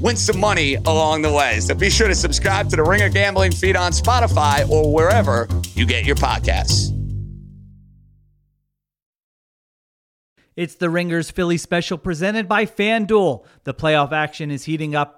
win some money along the way. So be sure to subscribe to the Ringer Gambling feed on Spotify or wherever you get your podcasts. It's the Ringers Philly special presented by FanDuel. The playoff action is heating up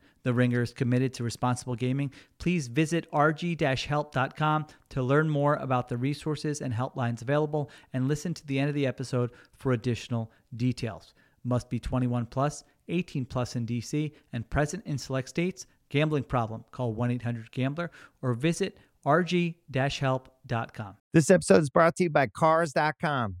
The Ringer is committed to responsible gaming. Please visit rg-help.com to learn more about the resources and helplines available and listen to the end of the episode for additional details. Must be 21 plus, 18 plus in DC and present in select states. Gambling problem? Call 1-800-GAMBLER or visit rg-help.com. This episode is brought to you by cars.com.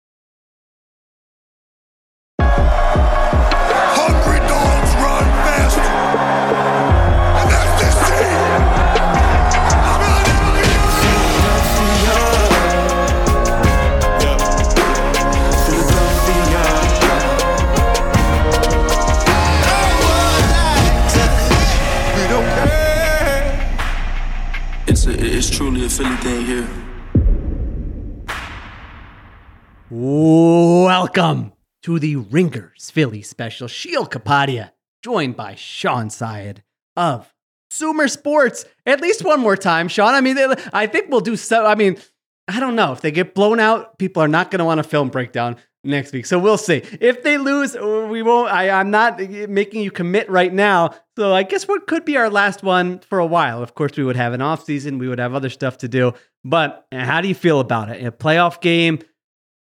Philly thing here. Welcome to the Ringers Philly special. Sheil Kapadia, joined by Shawn Syed of SumerSports. At least one more time, Shawn. I mean, I think we'll do so. I mean, I don't know. If they get blown out, people are not going to want a film breakdown next week. So we'll see. If they lose, uh, we won't. I, I'm not making you commit right now. So I guess what could be our last one for a while. Of course, we would have an off season. We would have other stuff to do. But uh, how do you feel about it? A playoff game,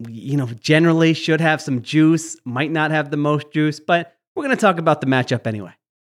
you know, generally should have some juice. Might not have the most juice, but we're going to talk about the matchup anyway.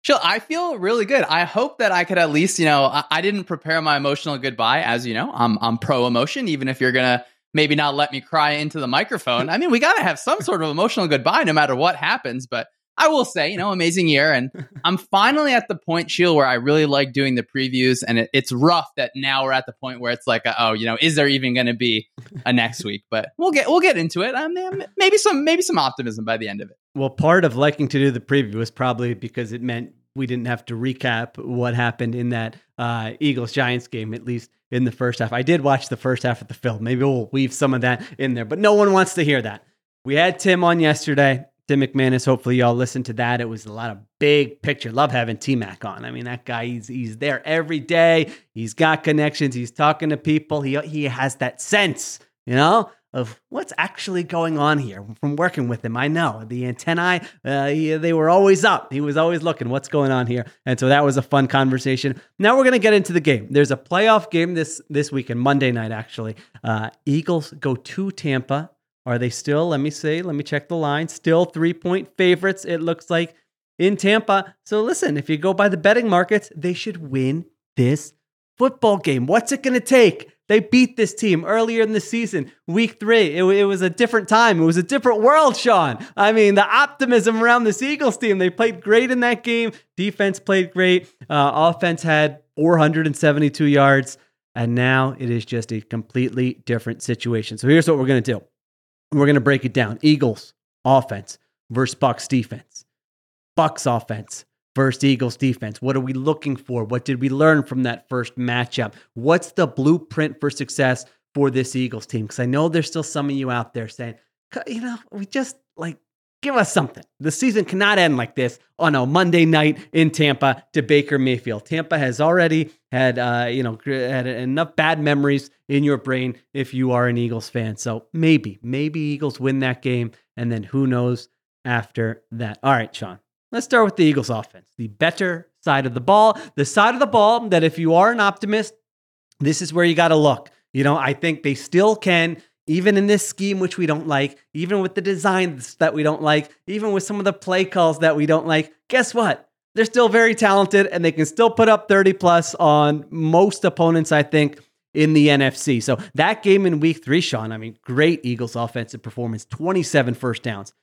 Sheil, I feel really good. I hope that I could at least, you know, I, I didn't prepare my emotional goodbye. As you know, I'm I'm pro emotion, even if you're gonna maybe not let me cry into the microphone. I mean, we gotta have some sort of emotional goodbye no matter what happens. But I will say, you know, amazing year, and I'm finally at the point, Sheil, where I really like doing the previews, and it, it's rough that now we're at the point where it's like, uh, oh, you know, is there even going to be a next week? But we'll get we'll get into it. I mean, maybe some maybe some optimism by the end of it. Well, part of liking to do the preview was probably because it meant we didn't have to recap what happened in that uh, Eagles Giants game, at least in the first half. I did watch the first half of the film. Maybe we'll weave some of that in there, but no one wants to hear that. We had Tim on yesterday. Tim McManus. Hopefully, y'all listened to that. It was a lot of big picture. Love having T Mac on. I mean, that guy, he's, he's there every day. He's got connections. He's talking to people. He, he has that sense, you know, of what's actually going on here from working with him. I know the antennae, uh, he, they were always up. He was always looking what's going on here. And so that was a fun conversation. Now we're going to get into the game. There's a playoff game this, this weekend, Monday night, actually. Uh, Eagles go to Tampa. Are they still, let me see, let me check the line, still three point favorites, it looks like, in Tampa. So listen, if you go by the betting markets, they should win this football game. What's it going to take? They beat this team earlier in the season, week three. It, it, was a different time. It was a different world, Shawn. I mean, the optimism around this Eagles team. They played great in that game. Defense played great. Uh, offense had 472 yards. And now it is just a completely different situation. So here's what we're going to do we're going to break it down Eagles offense versus Bucks defense, Bucks offense versus Eagles defense. What are we looking for? What did we learn from that first matchup? What's the blueprint for success for this Eagles team? Because I know there's still some of you out there saying, you know, we just like give us something. The season cannot end like this on a Monday night in Tampa to Baker Mayfield. Tampa has already had, uh, you know, had enough bad memories in your brain if you are an Eagles fan. So maybe, maybe Eagles win that game, and then who knows after that. All right, Shawn. Let's start with the Eagles offense, the better side of the ball, the side of the ball that if you are an optimist, this is where you got to look. You know, I think they still can even in this scheme, which we don't like, even with the designs that we don't like, even with some of the play calls that we don't like, guess what? They're still very talented and they can still put up 30 plus on most opponents, I think, in the NFC. So that game in week three, Shawn, I mean, great Eagles offensive performance 27 first downs,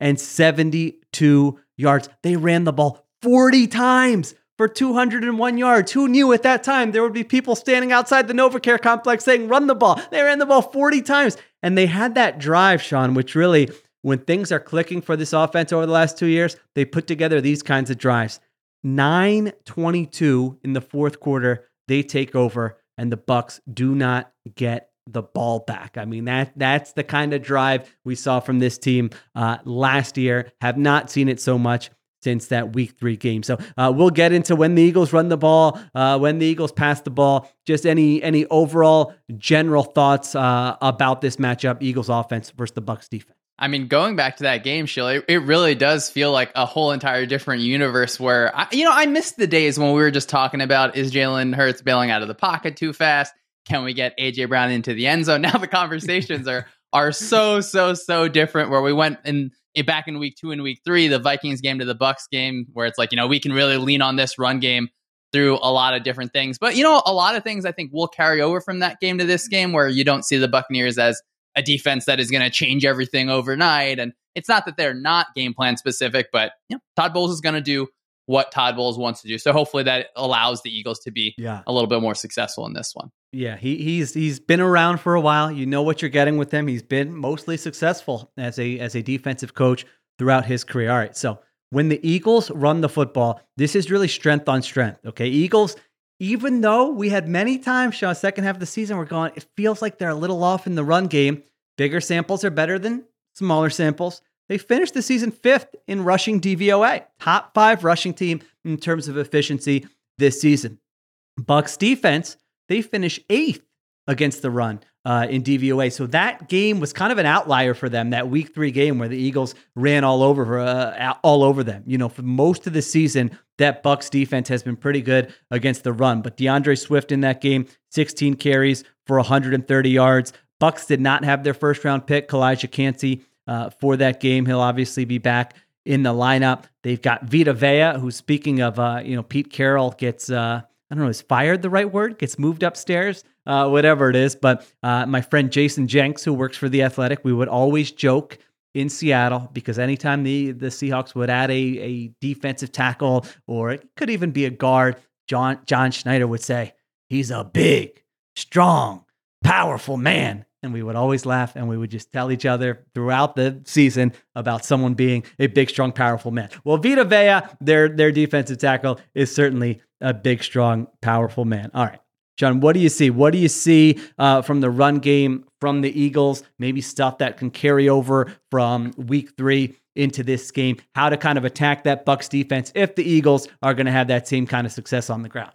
472 yards. They ran the ball 40 times for 201 yards. Who knew at that time there would be people standing outside the NovaCare complex saying, run the ball? They ran the ball 40 times. And they had that drive, Shawn, which really, when things are clicking for this offense over the last two years, they put together these kinds of drives. 922 in the fourth quarter, they take over, and the Bucks do not get the ball back. I mean that that's the kind of drive we saw from this team uh, last year. Have not seen it so much since that week three game. So uh, we'll get into when the Eagles run the ball, uh, when the Eagles pass the ball. Just any any overall general thoughts uh, about this matchup, Eagles offense versus the Bucks defense. I mean, going back to that game, Sheila, it, it really does feel like a whole entire different universe where, I, you know, I missed the days when we were just talking about is Jalen Hurts bailing out of the pocket too fast? Can we get AJ Brown into the end zone? Now the conversations are are so so so different. Where we went in eh, back in week two and week three, the Vikings game to the Bucks game, where it's like, you know, we can really lean on this run game through a lot of different things. But, you know, a lot of things I think will carry over from that game to this game where you don't see the Buccaneers as a defense that is going to change everything overnight. And it's not that they're not game plan specific, but you know, Todd Bowles is going to do what Todd Bowles wants to do. So hopefully that allows the Eagles to be yeah. a little bit more successful in this one. Yeah, he, he's he's been around for a while. You know what you're getting with him. He's been mostly successful as a as a defensive coach throughout his career. All right, so when the Eagles run the football, this is really strength on strength. Okay, Eagles. Even though we had many times, Sean, second half of the season, we're going. It feels like they're a little off in the run game. Bigger samples are better than smaller samples. They finished the season fifth in rushing DVOA, top five rushing team in terms of efficiency this season. Bucks defense, they finish eighth against the run uh, in DVOA. So that game was kind of an outlier for them. That Week Three game where the Eagles ran all over uh, all over them. You know, for most of the season, that Bucks defense has been pretty good against the run. But D'Andre Swift in that game, 16 carries for 130 yards. Bucks did not have their first round pick, Calijah Kancey uh, for that game. He'll obviously be back in the lineup. They've got Vita Vea, who, speaking of, uh, you know, Pete Carroll gets, uh, I don't know, is fired the right word? Gets moved upstairs, uh, whatever it is. But uh, my friend Jayson Jenks, who works for The Athletic, we would always joke in Seattle because anytime the, the Seahawks would add a, a defensive tackle or it could even be a guard, John, John Schneider would say, he's a big, strong, powerful man and we would always laugh and we would just tell each other throughout the season about someone being a big, strong, powerful man. Well, Vita Vea, their their defensive tackle, is certainly a big, strong, powerful man. All right. Shawn, what do you see? What do you see uh, from the run game from the Eagles? Maybe stuff that can carry over from week three into this game. How to kind of attack that Bucks defense if the Eagles are going to have that same kind of success on the ground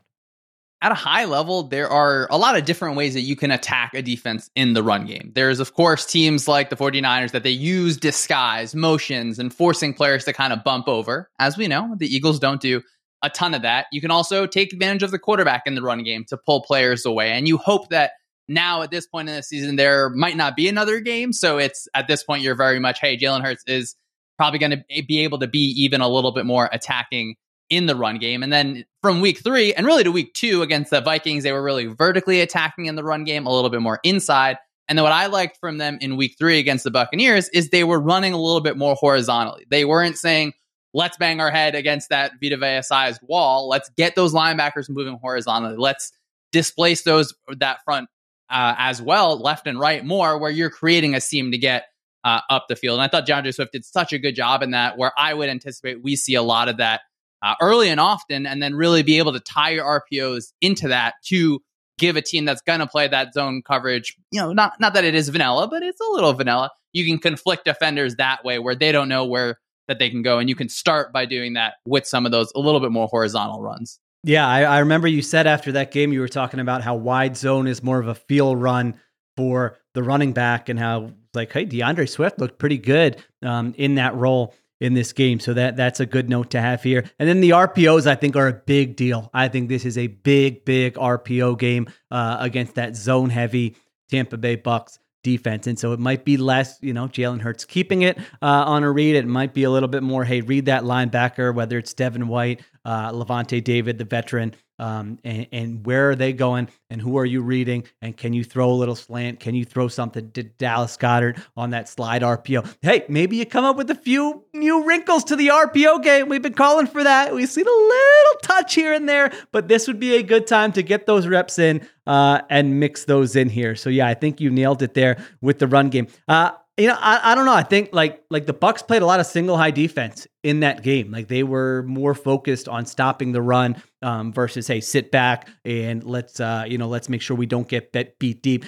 at a high level, there are a lot of different ways that you can attack a defense in the run game. There's, of course, teams like the 49ers that they use disguise, motions, and forcing players to kind of bump over. As we know, the Eagles don't do a ton of that. You can also take advantage of the quarterback in the run game to pull players away. And you hope that now at this point in the season, there might not be another game. So it's at this point, you're very much, hey, Jalen Hurts is probably going to be able to be even a little bit more attacking in the run game. And then from week three and really to week two against the Vikings, they were really vertically attacking in the run game, a little bit more inside. And then what I liked from them in week three against the Buccaneers is they were running a little bit more horizontally. They weren't saying, let's bang our head against that Vita Vea sized wall. Let's get those linebackers moving horizontally. Let's displace those that front uh, as well, left and right more, where you're creating a seam to get uh, up the field. And I thought John D'Andre Swift did such a good job in that, where I would anticipate we see a lot of that uh, early and often, and then really be able to tie your RPOs into that to give a team that's going to play that zone coverage, you know, not not that it is vanilla, but it's a little vanilla. You can conflict defenders that way where they don't know where that they can go, and you can start by doing that with some of those a little bit more horizontal runs. Yeah, I, I remember you said after that game you were talking about how wide zone is more of a feel run for the running back, and how like, hey, D'Andre Swift looked pretty good um, in that role in this game. So that that's a good note to have here. And then the RPOs, I think, are a big deal. I think this is a big, big RPO game uh, against that zone heavy Tampa Bay Bucks defense. And so it might be less, you know, Jalen Hurts keeping it uh, on a read. It might be a little bit more, hey, read that linebacker, whether it's Devin White, uh, Lavonte David, the veteran, um, and, and, where are they going and who are you reading? And can you throw a little slant? Can you throw something to dallas goedert on that slide rpo hey maybe you come up with a few new wrinkles to the rpo game. We've been calling for that. We've seen a little touch here and there but this would be a good time to get those reps in uh, and mix those in here. So yeah i think you nailed it there with the run game. Uh, you know, I, I don't know. I think like like the Bucks played a lot of single high defense in that game. Like they were more focused on stopping the run um, versus hey, sit back and let's uh, you know let's make sure we don't get bet, beat deep.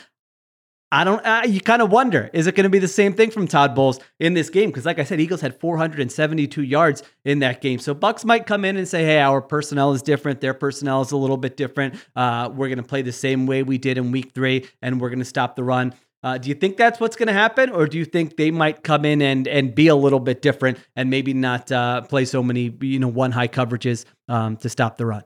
I don't. Uh, you kind of wonder is it going to be the same thing from Todd Bowles in this game? Because like I said, Eagles had 472 yards in that game. So Bucks might come in and say, "Hey, our personnel is different. Their personnel is a little bit different. Uh, we're going to play the same way we did in Week Three, and we're going to stop the run." Uh, do you think that's what's going to happen, or do you think they might come in and and be a little bit different and maybe not uh, play so many you know one high coverages um, to stop the run?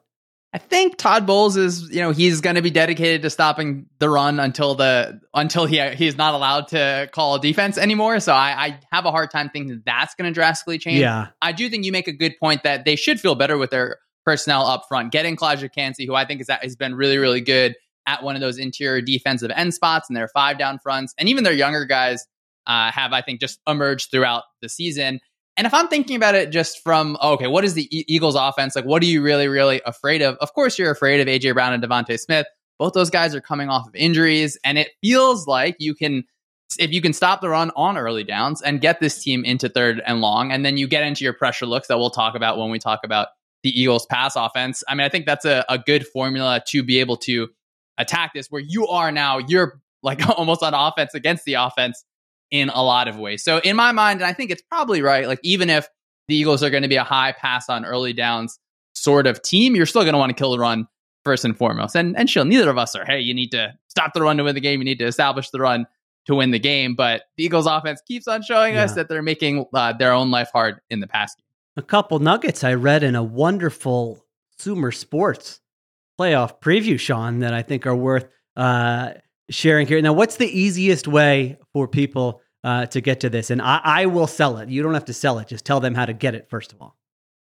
I think Todd Bowles is, you know, he's going to be dedicated to stopping the run until the until he he's not allowed to call a defense anymore. So I, I have a hard time thinking that that's going to drastically change. Yeah, I do think you make a good point that they should feel better with their personnel up front. Getting Calijah Kancey, who I think is that has been really really good at one of those interior defensive end spots and their five down fronts. And even their younger guys uh, have, I think, just emerged throughout the season. And if I'm thinking about it just from, okay, what is the e- Eagles offense? Like, what are you really, really afraid of? Of course, you're afraid of A.J. Brown and DeVonta Smith. Both those guys are coming off of injuries. And it feels like you can, if you can stop the run on early downs and get this team into third and long, and then you get into your pressure looks that we'll talk about when we talk about the Eagles pass offense. I mean, I think that's a, a good formula to be able to attack this where you are now, you're like almost on offense against the offense in a lot of ways. So in my mind, and I think it's probably right, like even if the Eagles are going to be a high pass on early downs sort of team, you're still going to want to kill the run first and foremost. And and Sheil neither of us are, hey, you need to stop the run to win the game. You need to establish the run to win the game. But the Eagles offense keeps on showing yeah. us that they're making uh, their own life hard in the past. A couple nuggets I read in a wonderful Sumer Sports playoff preview, Shawn, that I think are worth uh, sharing here. Now, what's the easiest way for people uh, to get to this? And I, I will sell it. You don't have to sell it. Just tell them how to get it, first of all.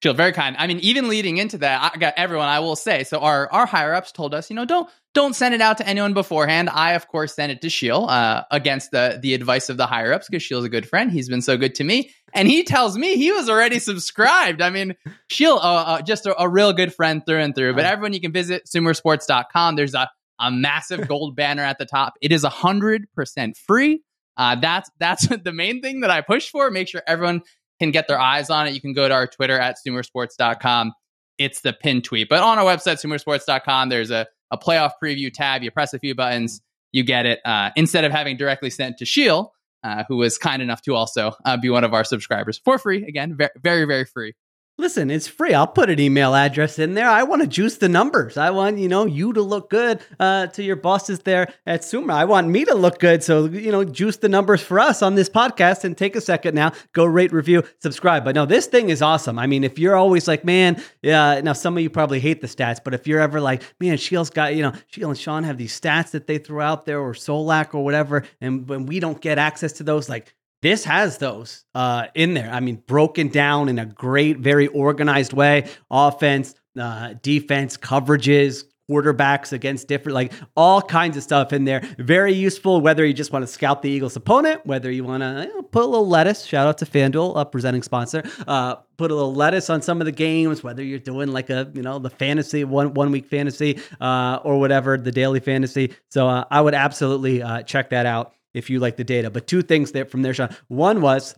Feel very kind. I mean, even leading into that, I got everyone. I will say. So our our higher ups told us, you know, don't don't send it out to anyone beforehand. I of course sent it to Sheil uh, against the the advice of the higher ups because Sheil's a good friend. He's been so good to me, and he tells me he was already subscribed. I mean, Sheil, uh, uh, just a, a, real good friend through and through. But everyone, you can visit sumersports.com. There's a a massive gold banner at the top. It is a hundred percent free. Uh, that's that's the main thing that I push for. Make sure everyone can get their eyes on it, you can go to our Twitter at sumersports.com. It's the pin tweet. But on our website, sumersports.com, there's a, a playoff preview tab. You press a few buttons, you get it. Uh, instead of having directly sent to Sheil, uh, who was kind enough to also uh, be one of our subscribers for free. Again, very, very, very free. Listen, it's free. I'll put an email address in there. I want to juice the numbers. I want, you know, you to look good uh, to your bosses there at Sumer. I want me to look good. So, you know, juice the numbers for us on this podcast and take a second now, go rate, review, subscribe. But no, this thing is awesome. I mean, if you're always like, man, yeah, now some of you probably hate the stats, but if you're ever like, man, Sheil's got, you know, Sheil and Shawn have these stats that they throw out there or Solak or whatever, and when we don't get access to those, like, this has those uh, in there. I mean, broken down in a great, very organized way. Offense, uh, defense, coverages, quarterbacks against different, like all kinds of stuff in there. Very useful, whether you just want to scout the Eagles' opponent, whether you want to you know, put a little lettuce. Shout out to FanDuel, a presenting sponsor. Uh, put a little lettuce on some of the games, whether you're doing like a you know the fantasy one one week fantasy uh, or whatever the daily fantasy. So uh, I would absolutely uh, check that out if you like the data. But two things there from there, Shawn. One was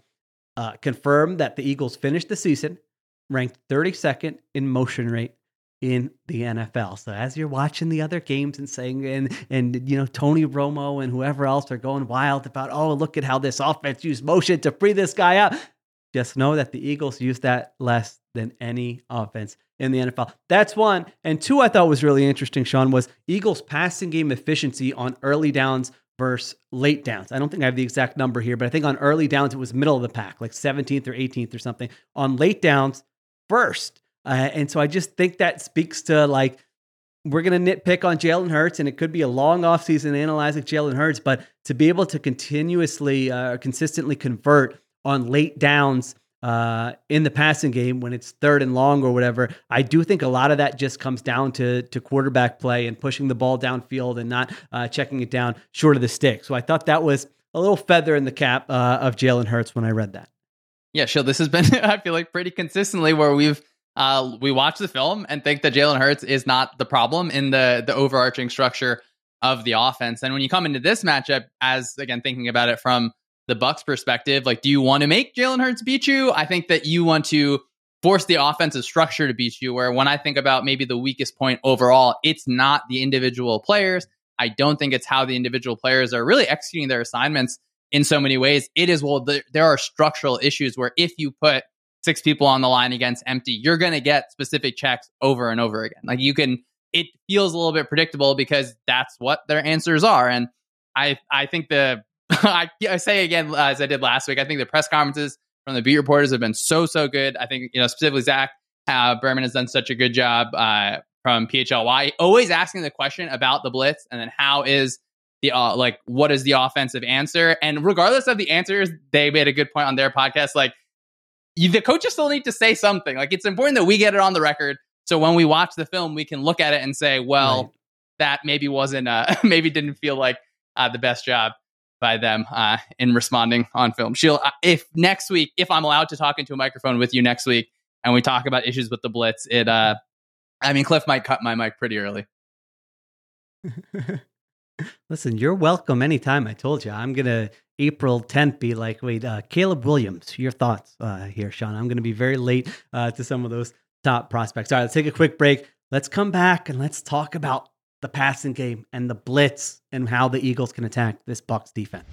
uh, confirm that the Eagles finished the season ranked 32nd in motion rate in the NFL. So as you're watching the other games and saying and and you know Tony Romo and whoever else are going wild about oh look at how this offense used motion to free this guy up. Just know that the Eagles used that less than any offense in the NFL. That's one. And two, I thought was really interesting, Shawn, was Eagles passing game efficiency on early downs versus late downs. I don't think I have the exact number here, but I think on early downs it was middle of the pack, like 17th or 18th or something. On late downs, first. Uh, and so I just think that speaks to like we're going to nitpick on Jalen Hurts, and it could be a long offseason analyzing Jalen Hurts, but to be able to continuously, uh, consistently convert on late downs uh, in the passing game when it's third and long or whatever. I do think a lot of that just comes down to to quarterback play and pushing the ball downfield and not uh, checking it down short of the stick. So I thought that was a little feather in the cap uh, of Jalen Hurts when I read that. Yeah, sure. This has been I feel like pretty consistently where we've uh, we watch the film and think that Jalen Hurts is not the problem in the the overarching structure of the offense. And when you come into this matchup, as again thinking about it from the Bucks perspective, like, do you want to make Jalen Hurts beat you? I think that you want to force the offensive structure to beat you. Where when I think about maybe the weakest point overall, it's not the individual players. I don't think it's how the individual players are really executing their assignments in so many ways. It is, well, the, there are structural issues where if you put six people on the line against empty, you're going to get specific checks over and over again. Like you can, it feels a little bit predictable because that's what their answers are. And I, I think the I, I, say again, as I did last week, I think the press conferences from the beat reporters have been so, so good. I think, you know, specifically Zach uh, Berman has done such a good job uh, from PHLY, always asking the question about the blitz and then how is the, uh, like, what is the offensive answer? And regardless of the answers, they made a good point on their podcast. Like, you, the coaches still need to say something. Like, it's important that we get it on the record. So when we watch the film, we can look at it and say, well, right. that maybe wasn't, uh, maybe didn't feel like uh, the best job by them uh, in responding on film. Sheil uh, if next week, if I'm allowed to talk into a microphone with you next week, and we talk about issues with the blitz, it. Uh, I mean, Cliff might cut my mic pretty early. Listen, you're welcome anytime. I told you I'm gonna April 10th be like, wait, uh, Caleb Williams. Your thoughts uh, here, Sean? I'm gonna be very late uh, to some of those top prospects. All right, let's take a quick break. Let's come back and let's talk about the passing game and the blitz and how the Eagles can attack this Bucks defense.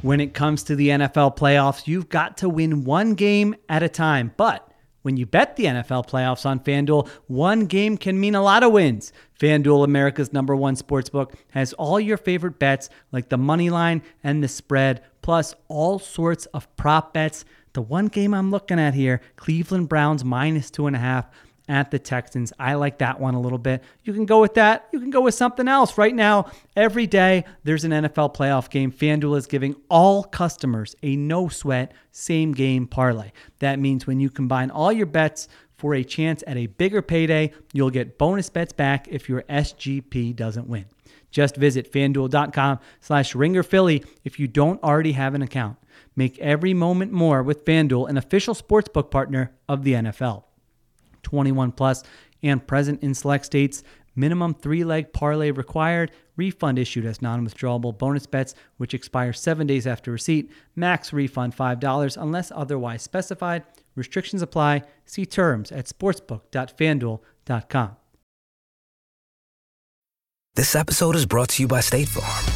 When it comes to the NFL playoffs, you've got to win one game at a time. But when you bet the NFL playoffs on FanDuel, one game can mean a lot of wins. FanDuel, America's number one sportsbook, has all your favorite bets like the money line and the spread, plus all sorts of prop bets. The one game I'm looking at here, Cleveland Browns minus two and a half at the Texans. I like that one a little bit. You can go with that. You can go with something else. Right now, every day there's an NFL playoff game. FanDuel is giving all customers a no sweat same game parlay. That means when you combine all your bets for a chance at a bigger payday, you'll get bonus bets back if your SGP doesn't win. Just visit fanduel.com slash ringerphilly if you don't already have an account. Make every moment more with FanDuel, an official sportsbook partner of the NFL. 21 plus and present in select states. Minimum three leg parlay required. Refund issued as non withdrawable bonus bets, which expire seven days after receipt. Max refund $5 unless otherwise specified. Restrictions apply. See terms at sportsbook.fanduel.com. This episode is brought to you by State Farm.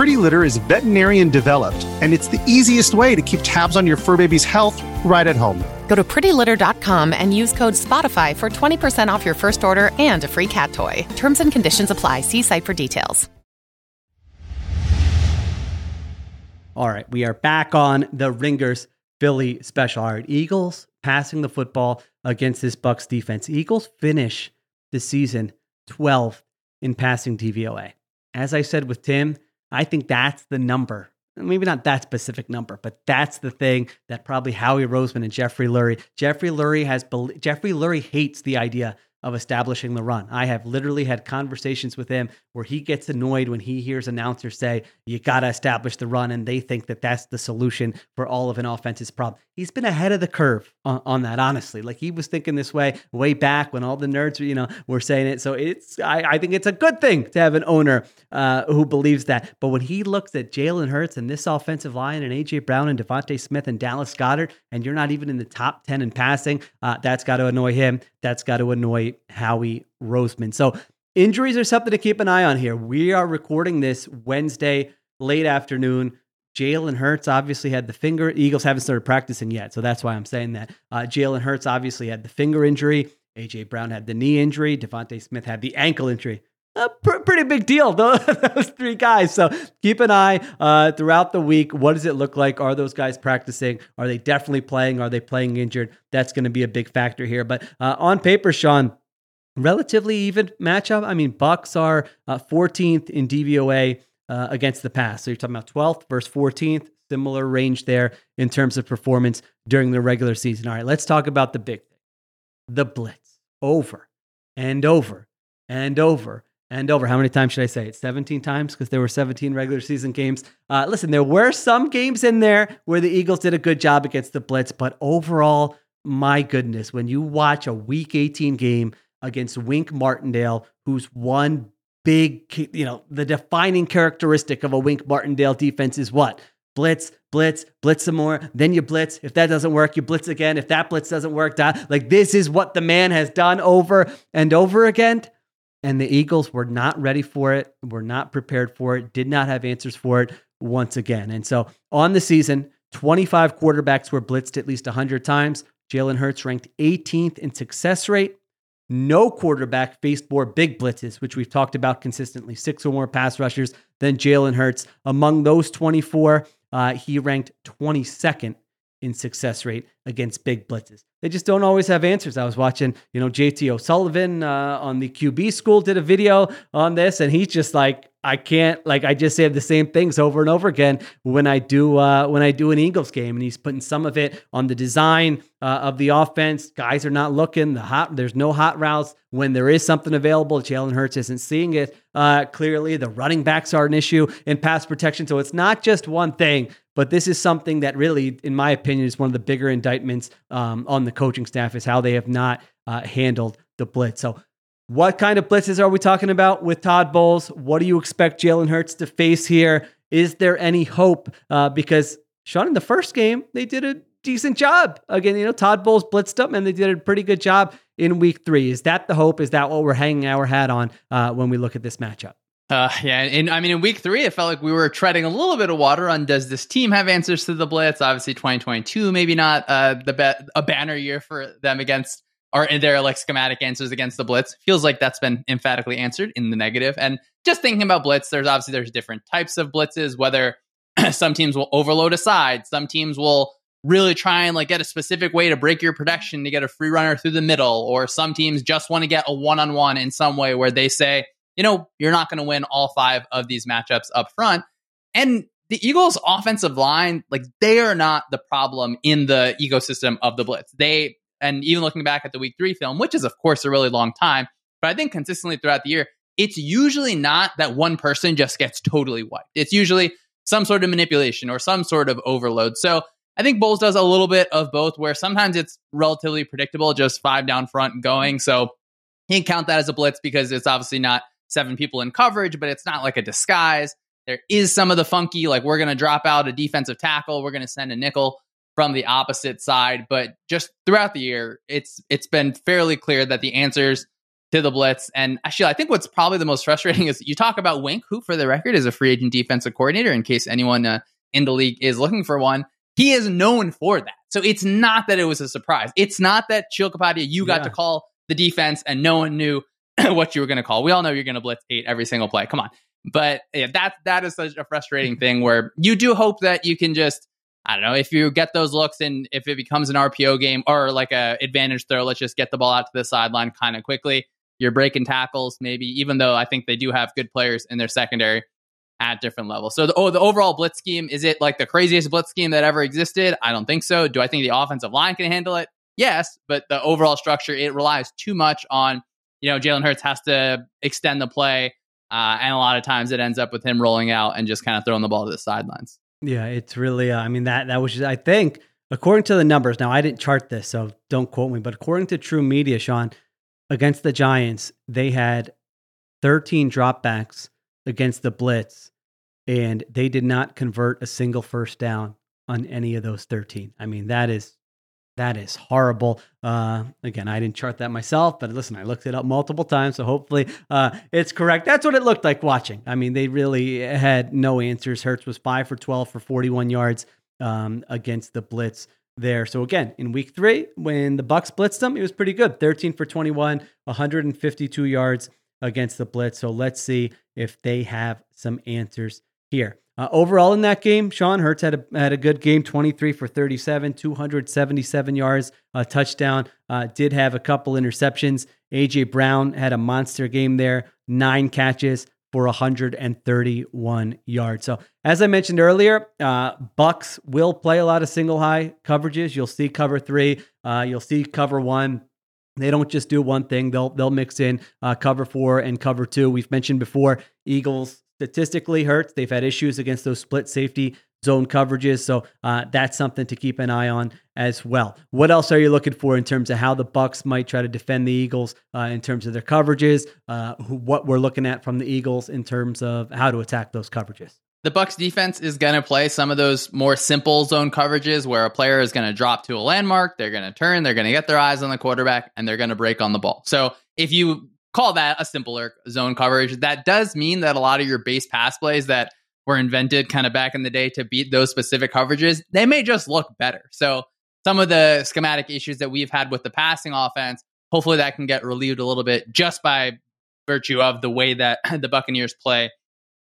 Pretty Litter is veterinarian developed, and it's the easiest way to keep tabs on your fur baby's health right at home. Go to prettylitter.com and use code SPOTIFY for 20% off your first order and a free cat toy. Terms and conditions apply. See site for details. All right, we are back on the Ringers Philly special. All right, Eagles passing the football against this Bucks defense. Eagles finish the season 12th in passing DVOA. As I said with Tim, I think that's the number. Maybe not that specific number, but that's the thing that probably Howie Roseman and Jeffrey Lurie. Jeffrey Lurie has Jeffrey Lurie hates the idea of establishing the run. I have literally had conversations with him where he gets annoyed when he hears announcers say, you got to establish the run, and they think that that's the solution for all of an offense's problem. He's been ahead of the curve on, on that, honestly. Like he was thinking this way way back when all the nerds, you know, were saying it. So it's, I, I think it's a good thing to have an owner uh, who believes that. But when he looks at Jalen Hurts and this offensive line and AJ Brown and DeVonta Smith and Dallas Goedert, and you're not even in the top 10 in passing, uh, that's got to annoy him. That's got to annoy Howie Roseman. So Injuries are something to keep an eye on here. We are recording this Wednesday late afternoon. Jalen Hurts obviously had the finger. Eagles haven't started practicing yet, so that's why I'm saying that. Uh, Jalen Hurts obviously had the finger injury. AJ Brown had the knee injury. DeVonta Smith had the ankle injury. A pr- pretty big deal, those, three guys. So keep an eye uh, throughout the week. What does it look like? Are those guys practicing? Are they definitely playing? Are they playing injured? That's going to be a big factor here. But uh, on paper, Shawn, relatively even matchup. I mean, Bucks are uh, 14th in DVOA uh, against the pass. So you're talking about 12th versus 14th, similar range there in terms of performance during the regular season. All right, let's talk about the big thing the blitz over and over and over and over. How many times should I say it? 17 times because there were 17 regular season games. Uh, listen, there were some games in there where the Eagles did a good job against the blitz, but overall, my goodness, when you watch a week 18 game against Wink Martindale, who's one big, you know, the defining characteristic of a Wink Martindale defense is what? Blitz, blitz, blitz some more. Then you blitz. If that doesn't work, you blitz again. If that blitz doesn't work, like this is what the man has done over and over again. And the Eagles were not ready for it, were not prepared for it, did not have answers for it once again. And so on the season, 25 quarterbacks were blitzed at least 100 times. Jalen Hurts ranked 18th in success rate. No quarterback faced more big blitzes, which we've talked about consistently, six or more pass rushers than Jalen Hurts. Among those 24, uh, he ranked 22nd in success rate against big blitzes. They just don't always have answers. I was watching, you know, JT O'Sullivan uh, on the QB school did a video on this, and he's just like, I can't like I just say the same things over and over again when I do uh, when I do an Eagles game, and he's putting some of it on the design uh, of the offense. Guys are not looking. The hot there's no hot routes when there is something available. Jalen Hurts isn't seeing it uh, clearly. The running backs are an issue in pass protection, so it's not just one thing. But this is something that really, in my opinion, is one of the bigger indictments um, on the coaching staff is how they have not uh, handled the blitz. So what kind of blitzes are we talking about with Todd Bowles? What do you expect Jalen Hurts to face here? Is there any hope? Uh, because Shawn, in the first game, they did a decent job. Again, you know, Todd Bowles blitzed them and they did a pretty good job in week three. Is that the hope? Is that what we're hanging our hat on uh, when we look at this matchup? Uh, yeah, and I mean, in week three, it felt like we were treading a little bit of water on does this team have answers to the blitz? Obviously, 2022, maybe not uh, the be- a banner year for them against are there like schematic answers against the blitz feels like that's been emphatically answered in the negative and just thinking about blitz there's obviously there's different types of blitzes whether some teams will overload a side some teams will really try and like get a specific way to break your protection to get a free runner through the middle or some teams just want to get a one-on-one in some way where they say you know you're not going to win all five of these matchups up front and the Eagles offensive line, like they are not the problem in the ecosystem of the blitz. They and even looking back at the week three film, which is, of course, a really long time, but I think consistently throughout the year, it's usually not that one person just gets totally wiped. It's usually some sort of manipulation or some sort of overload. So I think Bowles does a little bit of both, where sometimes it's relatively predictable, just five down front going. So he can count that as a blitz because it's obviously not seven people in coverage, but it's not like a disguise. There is some of the funky, like we're going to drop out a defensive tackle, we're going to send a nickel from the opposite side. But just throughout the year, it's it's been fairly clear that the answers to the blitz. And actually, I think what's probably the most frustrating is you talk about Wink, who, for the record, is a free agent defensive coordinator. In case anyone uh, in the league is looking for one, he is known for that. So it's not that it was a surprise. It's not that Sheil Kapadia, you got yeah. to call the defense and no one knew what you were going to call. We all know you're going to blitz eight every single play. Come on. But yeah, that that is such a frustrating thing where you do hope that you can just I don't know if you get those looks and if it becomes an RPO game or like a advantage throw, let's just get the ball out to the sideline kind of quickly. you're breaking tackles, maybe, even though I think they do have good players in their secondary at different levels. So the, oh, the overall blitz scheme, is it like the craziest blitz scheme that ever existed? I don't think so. Do I think the offensive line can handle it? Yes, but the overall structure, it relies too much on, you know, Jalen Hurts has to extend the play. Uh, and a lot of times it ends up with him rolling out and just kind of throwing the ball to the sidelines. Yeah, it's really, uh, I mean, that, that was, just, I think, according to the numbers, now I didn't chart this, so don't quote me, but according to True Media, Shawn, against the Giants, they had 13 dropbacks against the blitz, and they did not convert a single first down on any of those 13. I mean, that is that is horrible. Uh, again, I didn't chart that myself, but listen, I looked it up multiple times, so hopefully uh, it's correct. That's what it looked like watching. I mean, they really had no answers. Hurts was five for 12 for 41 yards um, against the blitz there. So again, in week three, when the Bucks blitzed them, it was pretty good. 13 for 21, 152 yards against the blitz. So let's see if they have some answers here. Uh, overall in that game, Shawn Hurts had a, had a good game 23 for 37, 277 yards, a touchdown. Uh, did have a couple interceptions. A.J. Brown had a monster game there, nine catches for 131 yards. So, as I mentioned earlier, uh, Bucks will play a lot of single high coverages. You'll see cover three, uh, you'll see cover one. They don't just do one thing; they'll they'll mix in uh, cover four and cover two. We've mentioned before, Eagles statistically hurts. They've had issues against those split safety zone coverages, so uh, that's something to keep an eye on as well. What else are you looking for in terms of how the Bucks might try to defend the Eagles uh, in terms of their coverages? Uh, what we're looking at from the Eagles in terms of how to attack those coverages. The Bucks defense is going to play some of those more simple zone coverages where a player is going to drop to a landmark, they're going to turn, they're going to get their eyes on the quarterback, and they're going to break on the ball. So if you call that a simpler zone coverage. That does mean that a lot of your base pass plays that were invented kind of back in the day to beat those specific coverages, they may just look better. So some of the schematic issues that we've had with the passing offense, hopefully that can get relieved a little bit just by virtue of the way that the Buccaneers play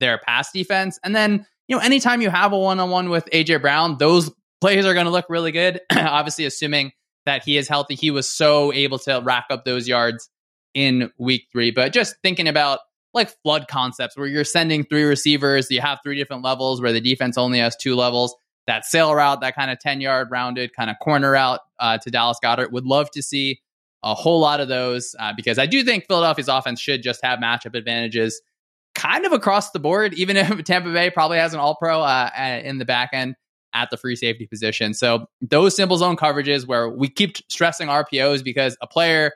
their pass defense. And then, you know, anytime you have a one-on-one with AJ Brown, those plays are going to look really good. Obviously, assuming that he is healthy, he was so able to rack up those yards in week three. But just thinking about like flood concepts where you're sending three receivers, you have three different levels where the defense only has two levels. That sail route, that kind of 10 yard rounded kind of corner route uh, to Dallas Goedert. Would love to see a whole lot of those uh, because I do think Philadelphia's offense should just have matchup advantages kind of across the board, even if Tampa Bay probably has an all pro uh, in the back end at the free safety position. So those simple zone coverages where we keep stressing RPOs because a player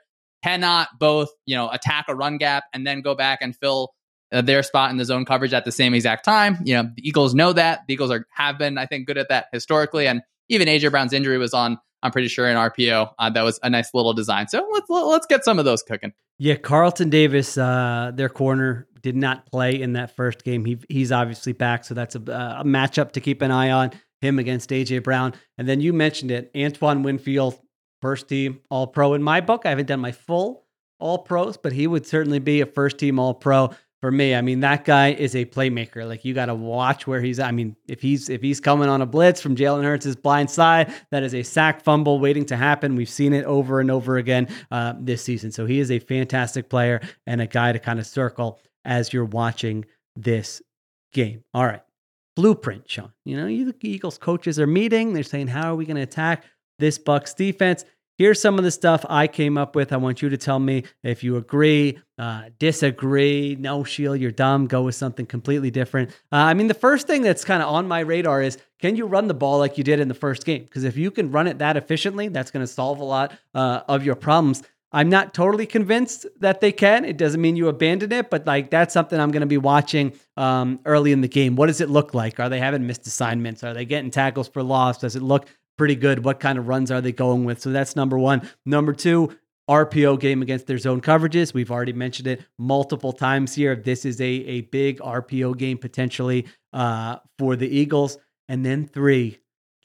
cannot both, you know, attack a run gap and then go back and fill uh, their spot in the zone coverage at the same exact time. You know, the Eagles know that. The Eagles are have been, I think, good at that historically. And even AJ Brown's injury was on, I'm pretty sure, an RPO. Uh, that was a nice little design. So let's let's get some of those cooking. Yeah, Carlton Davis, uh, their corner, did not play in that first game. He he's obviously back, so that's a, a matchup to keep an eye on. Him against AJ Brown, and then you mentioned it, Antoine Winfield first team All Pro in my book. I haven't done my full All Pros, but he would certainly be a first team All Pro for me. I mean, that guy is a playmaker. Like you got to watch where he's. I mean, if he's if he's coming on a blitz from Jalen Hurts' blind side, that is a sack fumble waiting to happen. We've seen it over and over again uh, this season. So he is a fantastic player and a guy to kind of circle as you're watching this game. All right. Blueprint, Shawn. You know, you the Eagles coaches are meeting. They're saying, how are we going to attack? This Bucks defense. Here's some of the stuff I came up with. I want you to tell me if you agree, uh, disagree. No, Sheil, you're dumb. Go with something completely different. Uh, I mean, the first thing that's kind of on my radar is can you run the ball like you did in the first game? Because if you can run it that efficiently, that's going to solve a lot uh, of your problems. I'm not totally convinced that they can. It doesn't mean you abandon it, but like that's something I'm going to be watching um, early in the game. What does it look like? Are they having missed assignments? Are they getting tackles for loss? Does it look pretty good. What kind of runs are they going with? So that's number one. Number two, RPO game against their zone coverages. We've already mentioned it multiple times here. This is a, a big RPO game potentially uh, for the Eagles. And then three,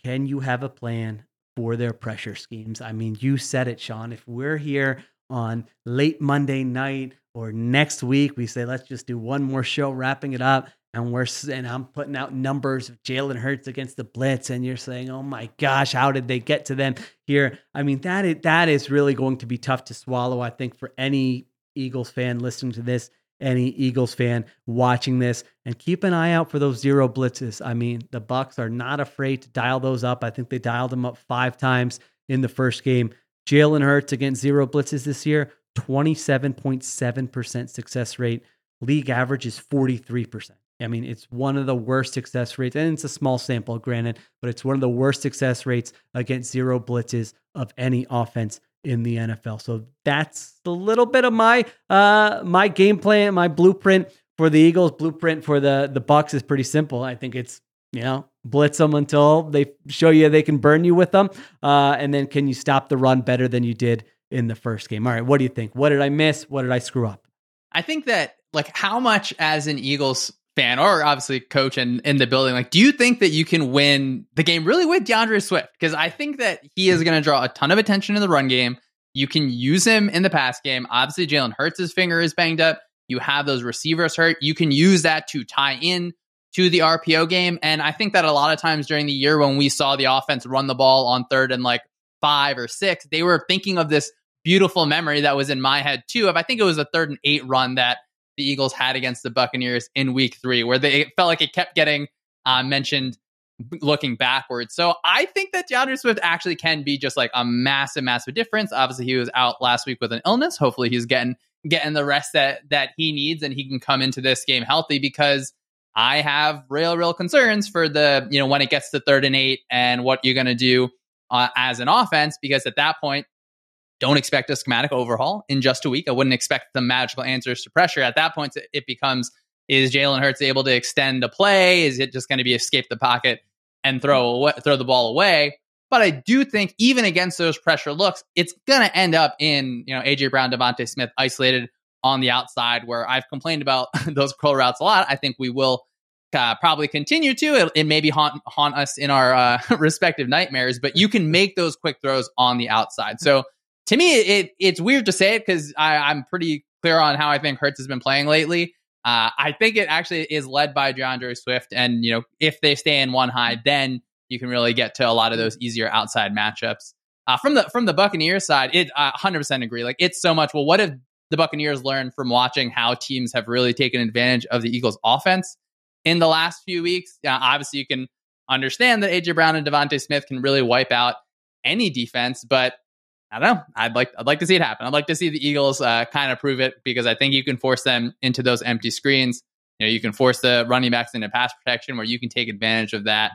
can you have a plan for their pressure schemes? I mean, you said it, Shawn. If we're here on late Monday night or next week, we say, let's just do one more show wrapping it up and we're and I'm putting out numbers of Jalen Hurts against the blitz, and you're saying, "Oh my gosh, how did they get to them here?" I mean, that is, that is really going to be tough to swallow. I think for any Eagles fan listening to this, any Eagles fan watching this, and keep an eye out for those zero blitzes. I mean, the Bucks are not afraid to dial those up. I think they dialed them up five times in the first game. Jalen Hurts against zero blitzes this year, 27.7% success rate. League average is 43%. I mean, it's one of the worst success rates, and it's a small sample, granted, but it's one of the worst success rates against zero blitzes of any offense in the NFL. So that's a little bit of my uh my game plan, my blueprint for the Eagles. Blueprint for the the Bucs is pretty simple. I think it's you know blitz them until they show you they can burn you with them, uh, and then can you stop the run better than you did in the first game? All right, what do you think? What did I miss? What did I screw up? I think that like how much as an Eagles fan or obviously coach and in the building, like, do you think that you can win the game really with D'Andre Swift? Because I think that he is going to draw a ton of attention in the run game. You can use him in the pass game. Obviously, Jalen Hurts' finger is banged up. You have those receivers hurt. You can use that to tie in to the RPO game. And I think that a lot of times during the year when we saw the offense run the ball on third and like five or six, they were thinking of this beautiful memory that was in my head too. If I think it was a third and eight run that the Eagles had against the Buccaneers in week three, where they felt like it kept getting uh, mentioned looking backwards. So I think that D'Andre Swift actually can be just like a massive, massive difference. Obviously, he was out last week with an illness. Hopefully, he's getting getting the rest that that he needs and he can come into this game healthy because I have real, real concerns for the you know when it gets to third and eight and what you're going to do uh, as an offense because at that point don't expect a schematic overhaul in just a week. I wouldn't expect the magical answers to pressure. At that point, it becomes is Jalen Hurts able to extend a play? Is it just going to be escape the pocket and throw away, throw the ball away? But I do think even against those pressure looks, it's going to end up in you know AJ Brown, DeVonta Smith isolated on the outside. Where I've complained about those curl routes a lot. I think we will uh, probably continue to. It, it maybe haunt haunt us in our uh, respective nightmares. But you can make those quick throws on the outside. So to me, it it's weird to say it because I'm pretty clear on how I think Hurts has been playing lately. Uh, I think it actually is led by D'Andre Swift, and you know if they stay in one high, then you can really get to a lot of those easier outside matchups. Uh, from the from the Buccaneers side, it uh, 100% agree. Like it's so much. Well, what have the Buccaneers learned from watching how teams have really taken advantage of the Eagles' offense in the last few weeks? obviously, you can understand that AJ Brown and DeVonta Smith can really wipe out any defense, but I don't know. I'd like I'd like to see it happen. I'd like to see the Eagles uh, kind of prove it because I think you can force them into those empty screens. You know, you can force the running backs into pass protection where you can take advantage of that.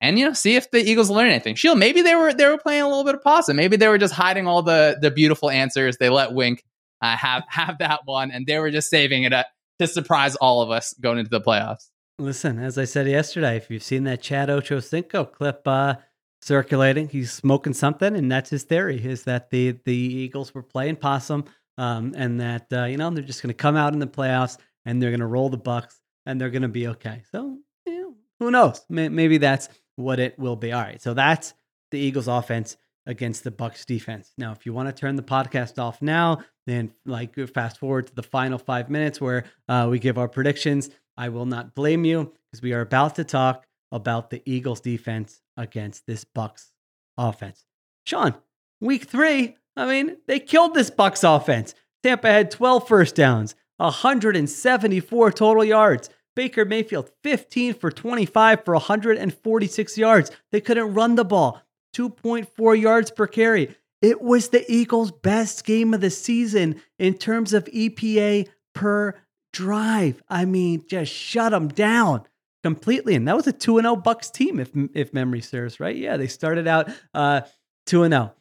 And you know, see if the Eagles learn anything. Sheil, maybe they were they were playing a little bit of possum. Maybe they were just hiding all the the beautiful answers. They let Wink uh, have have that one, and they were just saving it up to surprise all of us going into the playoffs. Listen, as I said yesterday, if you've seen that Chad Ochocinco clip, uh, circulating. He's smoking something, and that's his theory: is that the the Eagles were playing possum, um, and that uh, you know they're just going to come out in the playoffs and they're going to roll the Bucs and they're going to be okay. So you know, who knows? Maybe that's what it will be. All right, so that's the Eagles' offense against the Bucs defense. Now, if you want to turn the podcast off now, then like fast forward to the final five minutes where uh, we give our predictions. I will not blame you because we are about to talk about the Eagles defense against this Bucs offense. Shawn, week three, I mean, they killed this Bucs offense. Tampa had 12 first downs, 174 total yards. Baker Mayfield, 15 for 25 for 146 yards. They couldn't run the ball, 2.4 yards per carry. It was the Eagles' best game of the season in terms of EPA per drive. I mean, just shut them down completely. And that was a 2 0 Bucs team, if, if memory serves, right? Yeah, they started out uh, 2 0.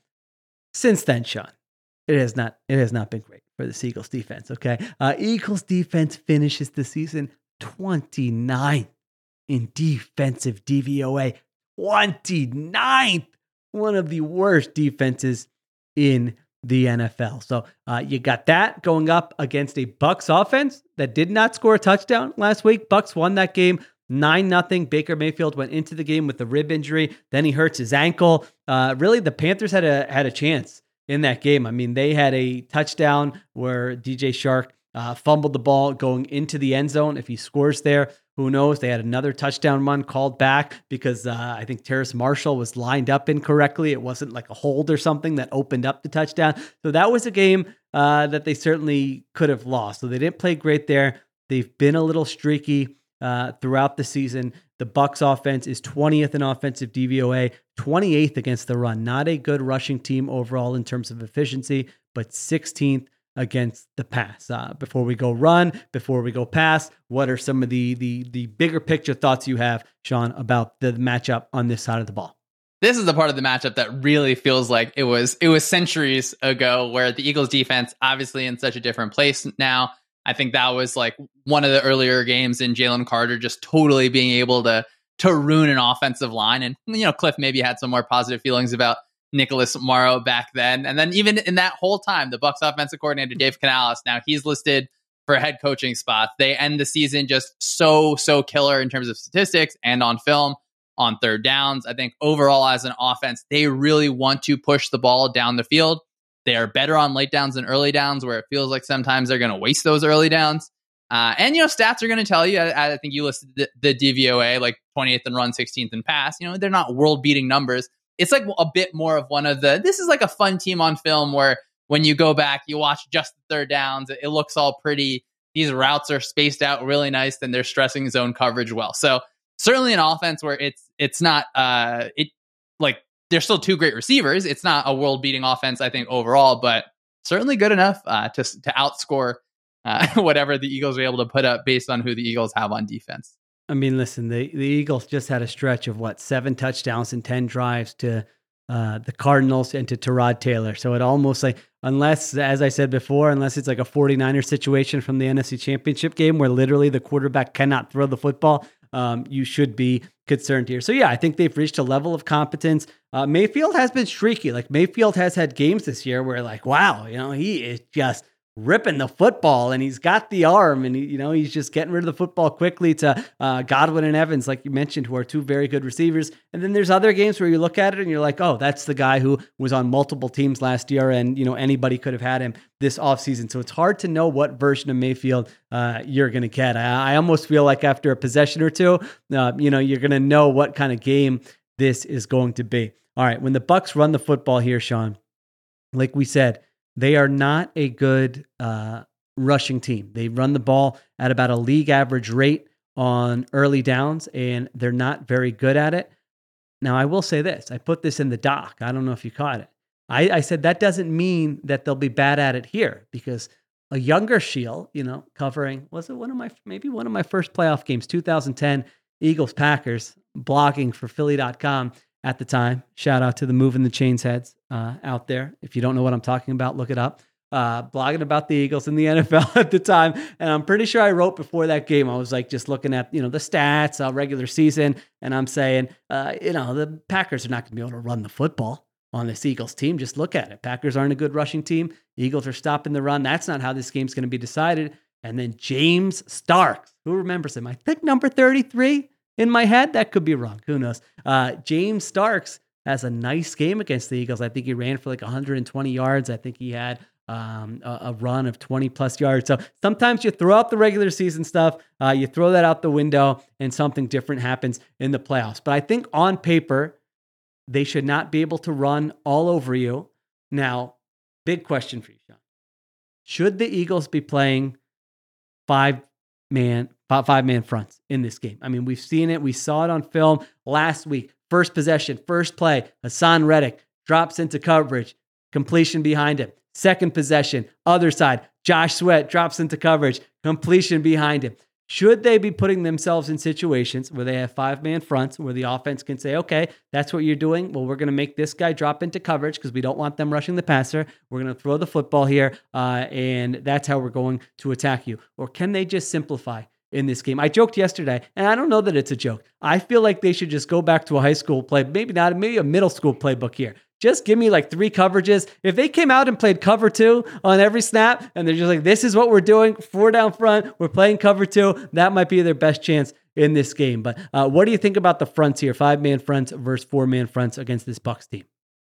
Since then, Shawn, it has not it has not been great for the Eagles defense. Okay, uh, Eagles defense finishes the season 29th in defensive DVOA, 29th, one of the worst defenses in the NFL. So uh, you got that going up against a Bucs offense that did not score a touchdown last week. Bucs won that game 9 nothing. Baker Mayfield went into the game with a rib injury. Then he hurts his ankle. Uh, really, the Panthers had a had a chance in that game. I mean, they had a touchdown where DJ Chark uh, fumbled the ball going into the end zone. If he scores there, Who knows? They had another touchdown run called back because uh, I think Terrace Marshall was lined up incorrectly. It wasn't like a hold or something that opened up the touchdown. So that was a game uh, that they certainly could have lost. So they didn't play great there. They've been a little streaky uh, throughout the season. The Bucs offense is 20th in offensive DVOA, 28th against the run. Not a good rushing team overall in terms of efficiency, but 16th against the pass. Uh, before we go run, before we go pass, what are some of the the the bigger picture thoughts you have, Shawn, about the matchup on this side of the ball? This is the part of the matchup that really feels like it was it was centuries ago, where the Eagles defense obviously in such a different place now. I think that was like one of the earlier games in Jalen Carter just totally being able to to ruin an offensive line. And you know, Cliff maybe had some more positive feelings about Nicholas Morrow back then. And then even in that whole time, the Bucs offensive coordinator Dave Canales, now he's listed for head coaching spots. They end the season just so so killer in terms of statistics and on film on third downs. I think overall as an offense, they really want to push the ball down the field. They are better on late downs than early downs, where it feels like sometimes they're going to waste those early downs. Uh, and you know, stats are going to tell you. I, I, think you listed the, the DVOA like 28th and run, 16th and pass. You know, they're not world beating numbers. It's like a bit more of one of the. This is like a fun team on film where when you go back, you watch just the third downs. It, it looks all pretty. These routes are spaced out really nice, and they're stressing zone coverage well. So certainly an offense where it's it's not uh it like they're still two great receivers. It's not a world beating offense, I think, overall, but certainly good enough uh, to, to outscore uh, whatever the Eagles are able to put up based on who the Eagles have on defense. I mean, listen, the, the Eagles just had a stretch of what, seven touchdowns and 10 drives to uh, the Cardinals and to Tyrod Taylor. So it almost like, unless, as I said before, unless it's like a 49er situation from the NFC Championship game where literally the quarterback cannot throw the football, um, you should be concerned here. So yeah, I think they've reached a level of competence. Uh, Mayfield has been streaky. Like Mayfield has had games this year where like, wow, you know, he is just ripping the football and he's got the arm and he, you know he's just getting rid of the football quickly to uh, Godwin and Evans like you mentioned who are two very good receivers. And then there's other games where you look at it and you're like oh that's the guy who was on multiple teams last year and you know anybody could have had him this offseason. So it's hard to know what version of Mayfield uh, you're going to get. I, I, almost feel like after a possession or two uh, you know you're going to know what kind of game this is going to be. All right when the Bucs run the football here Shawn like we said they are not a good uh, rushing team. They run the ball at about a league average rate on early downs, and they're not very good at it. Now, I will say this I put this in the doc. I don't know if you caught it. I, I said that doesn't mean that they'll be bad at it here because a younger Sheil, you know, covering, was it one of my, maybe one of my first playoff games, 2010 Eagles Packers, blogging for Philly.com at the time. Shout out to the Moving the Chains heads uh, out there. If you don't know what I'm talking about, look it up. Uh, blogging about the Eagles in the NFL at the time, and I'm pretty sure I wrote before that game. I was like just looking at you know the stats, uh, regular season, and I'm saying, uh, you know, the Packers are not going to be able to run the football on this Eagles team. Just look at it. Packers aren't a good rushing team. Eagles are stopping the run. That's not how this game's going to be decided. And then James Starks, who remembers him? I think number 33 in my head. That could be wrong. Who knows? Uh, James Starks has a nice game against the Eagles. I think he ran for like 120 yards. I think he had um, a, a, run of 20 plus yards. So sometimes you throw out the regular season stuff, uh, you throw that out the window, and something different happens in the playoffs. But I think on paper, they should not be able to run all over you. Now, big question for you, Shawn. Should the Eagles be playing five man five man fronts in this game. I mean, we've seen it. We saw it on film last week. First possession, first play, Haason Reddick drops into coverage, completion behind him. Second possession, other side, Josh Sweat drops into coverage, completion behind him. Should they be putting themselves in situations where they have five man fronts where the offense can say, okay, that's what you're doing? Well, we're going to make this guy drop into coverage because we don't want them rushing the passer. We're going to throw the football here, uh, and that's how we're going to attack you. Or can they just simplify? In this game. I joked yesterday, and I don't know that it's a joke. I feel like they should just go back to a high school play, maybe not, maybe a middle school playbook here. Just give me like three coverages. If they came out and played cover two on every snap, and they're just like, this is what we're doing, four down front, we're playing cover two, that might be their best chance in this game. But uh, what do you think about the fronts here? Five man fronts versus four man fronts against this Bucs team.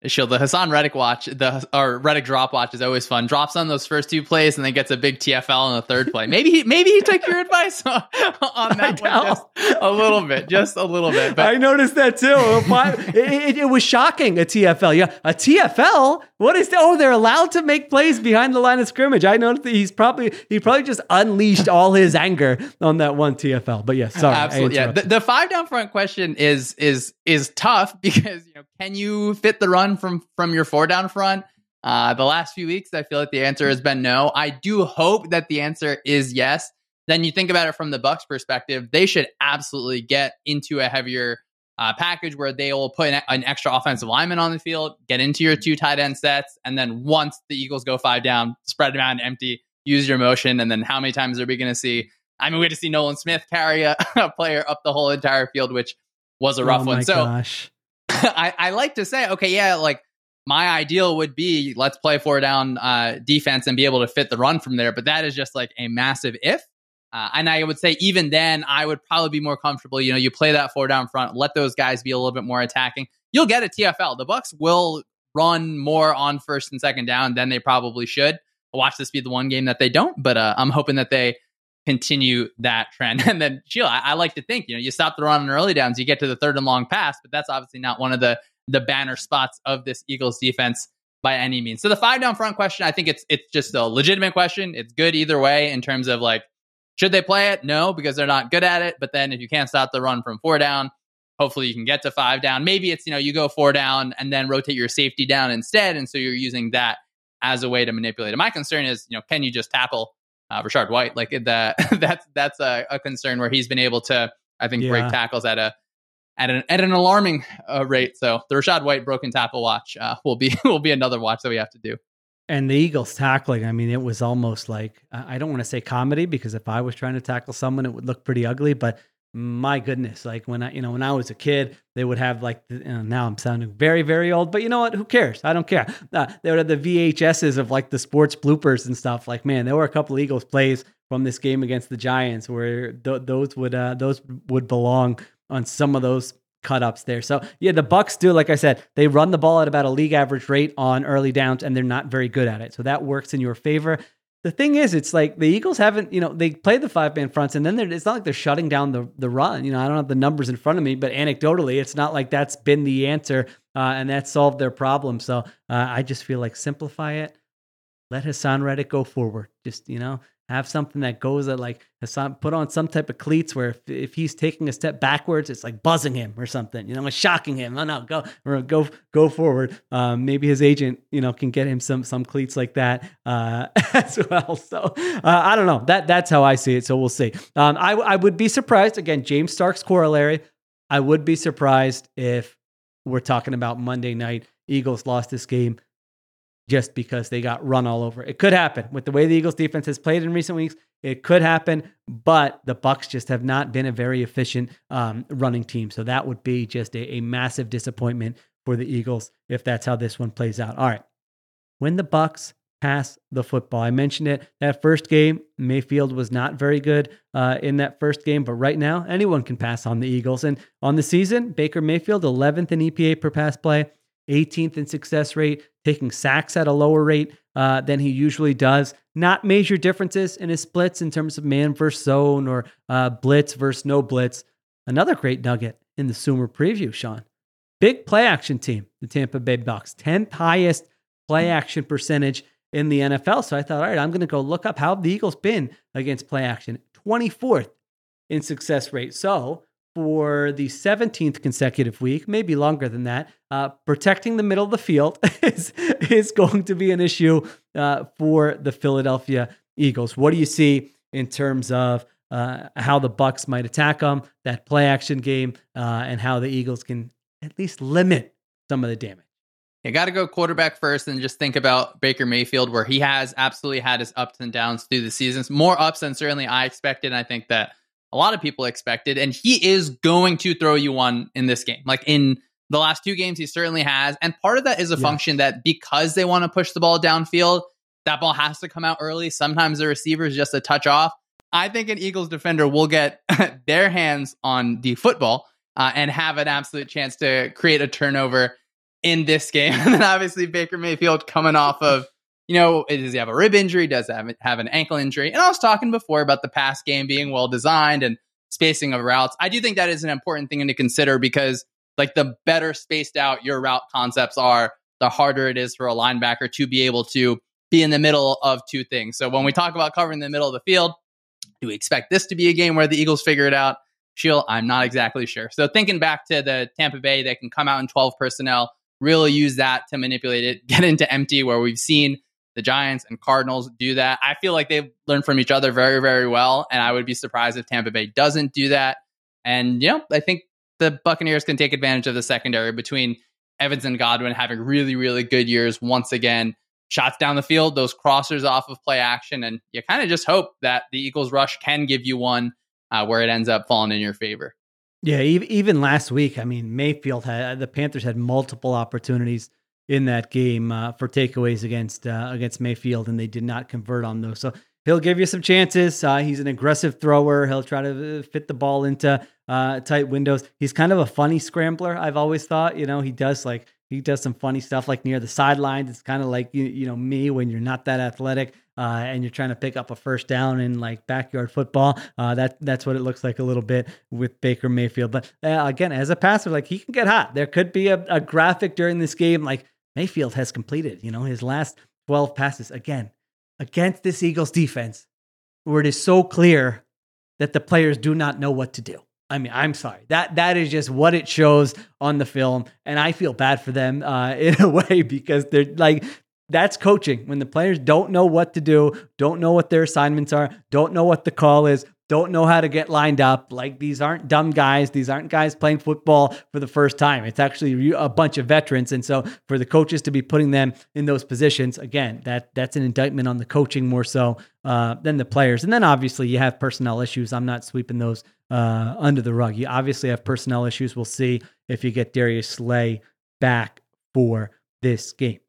Sheil. The Haason Reddick watch, the or Reddick drop watch is always fun. Drops on those first two plays and then gets a big TFL on the third play. Maybe he maybe he took your advice on, on that one just a little bit, just a little bit. But I noticed that too. it, it, it, was shocking. A TFL, yeah, a TFL. What is? Oh, they're allowed to make plays behind the line of scrimmage. I noticed that he's probably he probably just unleashed all his anger on that one TFL. But yeah, sorry, absolutely. Yeah, the, the five down front question is is is tough because you know can you fit the run from from your four down front? Uh, the last few weeks, I feel like the answer has been no. I do hope that the answer is yes. Then you think about it from the Bucs' perspective, they should absolutely get into a heavier uh, package where they will put an, an, extra offensive lineman on the field, get into your two tight end sets, and then once the Eagles go five down, spread them out and empty, use your motion, and then how many times are we going to see? I mean, we had to see Nolan Smith carry a, a, player up the whole entire field, which was a rough oh one. So gosh. I, I like to say, okay, yeah, like my ideal would be let's play four down uh, defense and be able to fit the run from there. But that is just like a massive if. Uh, and I would say even then, I would probably be more comfortable. You know, you play that four down front, let those guys be a little bit more attacking. You'll get a TFL. The Bucs will run more on first and second down than they probably should. watch this be the one game that they don't, but uh, I'm hoping that they continue that trend. And then, Sheil, I, I, like to think, you know, you stop the run on early downs, you get to the third and long pass, but that's obviously not one of the the banner spots of this Eagles defense by any means. So the five down front question, I think it's it's just a legitimate question. It's good either way in terms of like, should they play it? No, because they're not good at it. But then if you can't stop the run from four down, hopefully you can get to five down. Maybe it's, you know, you go four down and then rotate your safety down instead. And so you're using that as a way to manipulate it. My concern is, you know, can you just tackle uh, Rachaad White. Like that, that's that's a, a, concern where he's been able to, I think, yeah. break tackles at a at an at an alarming uh, rate. So the Rachaad White broken tackle watch uh, will be will be another watch that we have to do. And the Eagles tackling, I mean, it was almost like I don't want to say comedy because if I was trying to tackle someone, it would look pretty ugly. But my goodness, like when I, you know, when I was a kid, they would have like, you know, now I'm sounding very, very old, but you know what? Who cares? I don't care. Uh, they would have the VHSs of like the sports bloopers and stuff. Like, man, there were a couple Eagles plays from this game against the Giants where th- those would, uh, those would belong on some of those cut ups there. So yeah, the bucs do, like I said, they run the ball at about a league average rate on early downs, and they're not very good at it. So that works in your favor the thing is, it's like the Eagles haven't, you know, they play the five man fronts, and then it's not like they're shutting down the the run. You know, I don't have the numbers in front of me, but anecdotally, it's not like that's been the answer uh, and that solved their problem. So uh, I just feel like simplify it, let Haason Reddick go forward. Just you know, have something that goes at like put on some type of cleats where if, if he's taking a step backwards, it's like buzzing him or something, you know, it's shocking him. Oh no, go or go go forward. Um, maybe his agent, you know, can get him some some cleats like that uh, as well. So uh, I don't know. That that's how I see it. So we'll see. Um, I I would be surprised again. James Starks corollary. I would be surprised if we're talking about Monday night. Eagles lost this game just because they got run all over. It could happen with the way the Eagles defense has played in recent weeks. It could happen, but the Bucs just have not been a very efficient um, running team. So that would be just a, a massive disappointment for the Eagles if that's how this one plays out. All right, when the Bucs pass the football, I mentioned it that first game. Mayfield was not very good uh, in that first game, but right now anyone can pass on the Eagles. And on the season, Baker Mayfield 11th in EPA per pass play. 18th in success rate, taking sacks at a lower rate uh, than he usually does. Not major differences in his splits in terms of man versus zone or uh, blitz versus no blitz. Another great nugget in the Sumer preview, Shawn. Big play action team, the Tampa Bay Bucs, 10th highest play action percentage in the NFL. So I thought, all right, I'm going to go look up how the Eagles been against play action. 24th in success rate. So for the 17th consecutive week, maybe longer than that. Uh, protecting the middle of the field is, is going to be an issue uh, for the Philadelphia Eagles. What do you see in terms of uh, how the Bucs might attack them, that play action game, uh, and how the Eagles can at least limit some of the damage? You got to go quarterback first and just think about Baker Mayfield, where he has absolutely had his ups and downs through the seasons. More ups than certainly I expected. And I think that a lot of people expected. And he is going to throw you one in this game. Like in the last two games, he certainly has. And part of that is a yeah. function that because they want to push the ball downfield, that ball has to come out early. Sometimes the receiver is just a touch off. I think an Eagles defender will get their hands on the football uh, and have an absolute chance to create a turnover in this game. and then obviously Baker Mayfield coming off of, you know, does he have a rib injury? Does he have, have an ankle injury? And I was talking before about the pass game being well designed and spacing of routes. I do think that is an important thing to consider because like the better spaced out your route concepts are, the harder it is for a linebacker to be able to be in the middle of two things. So when we talk about covering the middle of the field, do we expect this to be a game where the Eagles figure it out? Sheil, I'm not exactly sure. So thinking back to the Tampa Bay, they can come out in 12 personnel, really use that to manipulate it, get into empty where we've seen the Giants and Cardinals do that. I feel like they've learned from each other very, very well. And I would be surprised if Tampa Bay doesn't do that. And, you know, I think the Buccaneers can take advantage of the secondary between Evans and Godwin having really, really good years once again. Shots down the field, those crossers off of play action. And you kind of just hope that the Eagles rush can give you one uh, where it ends up falling in your favor. Yeah, even last week, I mean, Mayfield had the Panthers had multiple opportunities in that game uh, for takeaways against uh, against Mayfield, and they did not convert on those. So he'll give you some chances. Uh, he's an aggressive thrower. He'll try to uh, fit the ball into uh, tight windows. He's kind of a funny scrambler. I've always thought. You know, he does like he does some funny stuff like near the sidelines. It's kind of like you, you know me when you're not that athletic uh, and you're trying to pick up a first down in like backyard football. Uh, that that's what it looks like a little bit with Baker Mayfield. But uh, again, as a passer, like he can get hot. There could be a, a graphic during this game like Mayfield has completed. You know his last 12 passes again against this Eagles defense, where it is so clear that the players do not know what to do. I mean, I'm sorry. That that is just what it shows on the film, and I feel bad for them uh, in a way because they're like that's coaching. When the players don't know what to do, don't know what their assignments are, don't know what the call is, don't know how to get lined up. Like these aren't dumb guys. These aren't guys playing football for the first time. It's actually a bunch of veterans. And so for the coaches to be putting them in those positions, again, that that's an indictment on the coaching more so uh, than the players. And then obviously you have personnel issues. I'm not sweeping those uh, under the rug. You obviously have personnel issues. We'll see if you get Darius Slay back for this game.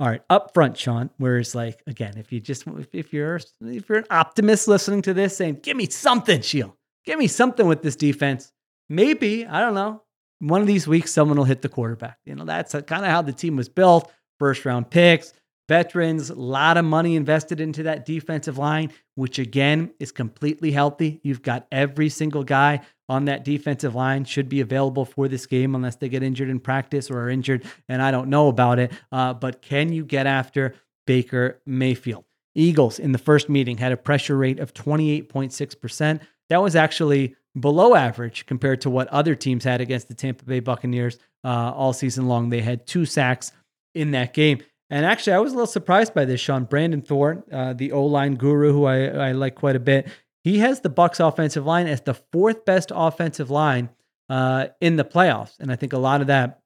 All right, up front, Shawn. Whereas, like again, if you just if you're if you're an optimist listening to this, saying, "Give me something, Sheil. give me something with this defense," maybe I don't know. One of these weeks, someone will hit the quarterback. You know, that's kind of how the team was built. First round picks, veterans, a lot of money invested into that defensive line, which again is completely healthy. You've got every single guy on that defensive line should be available for this game unless they get injured in practice or are injured, and I don't know about it. Uh, but can you get after Baker Mayfield? Eagles in the first meeting had a pressure rate of 28.6%. That was actually below average compared to what other teams had against the Tampa Bay Buccaneers uh, all season long. They had two sacks in that game. And actually, I was a little surprised by this, Shawn. Brandon Thorn, uh, the O line guru, who I, I like quite a bit, he has the Bucs offensive line as the fourth best offensive line uh, in the playoffs, and I think a lot of that,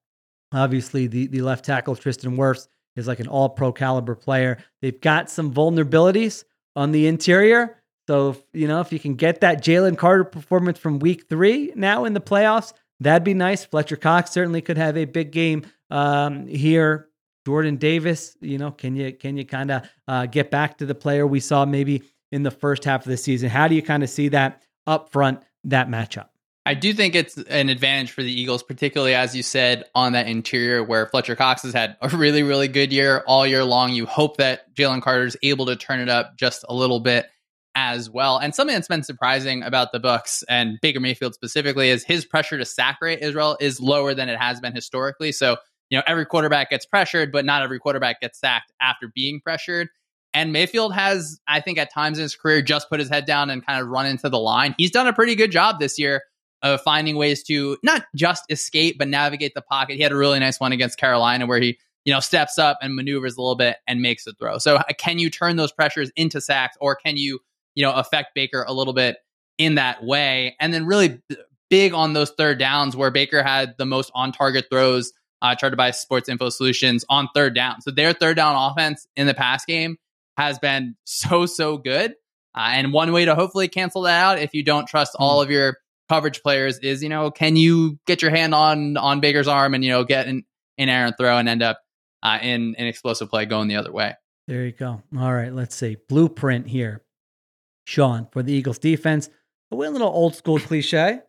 obviously, the the left tackle Tristan Wirfs is like an All Pro caliber player. They've got some vulnerabilities on the interior, so if, you know if you can get that Jalen Carter performance from Week Three now in the playoffs, that'd be nice. Fletcher Cox certainly could have a big game um, here. Jordan Davis, you know, can you can you kind of uh, get back to the player we saw maybe in the first half of the season. How do you kind of see that up front, that matchup? I do think it's an advantage for the Eagles, particularly as you said on that interior where Fletcher Cox has had a really, really good year all year long. You hope that Jalen Carter is able to turn it up just a little bit as well. And something that's been surprising about the Bucs and Baker Mayfield specifically is his pressure to sack rate Israel is lower than it has been historically. So, you know, every quarterback gets pressured, but not every quarterback gets sacked after being pressured. And Mayfield has, I think, at times in his career, just put his head down and kind of run into the line. He's done a pretty good job this year of finding ways to not just escape, but navigate the pocket. He had a really nice one against Carolina where he, you know, steps up and maneuvers a little bit and makes a throw. So, uh, can you turn those pressures into sacks or can you, you know, affect Baker a little bit in that way? And then, really big on those third downs where Baker had the most on target throws uh, to buy Sports Info Solutions on third down. So, their third down offense in the pass game has been so, so good. Uh, and one way to hopefully cancel that out if you don't trust all hmm. of your coverage players is, you know, can you get your hand on on Baker's arm and, you know, get an, an errant throw and end up uh, in an explosive play going the other way? There you go. All right, let's see. Blueprint here. Shawn, for the Eagles defense, a little old school cliche,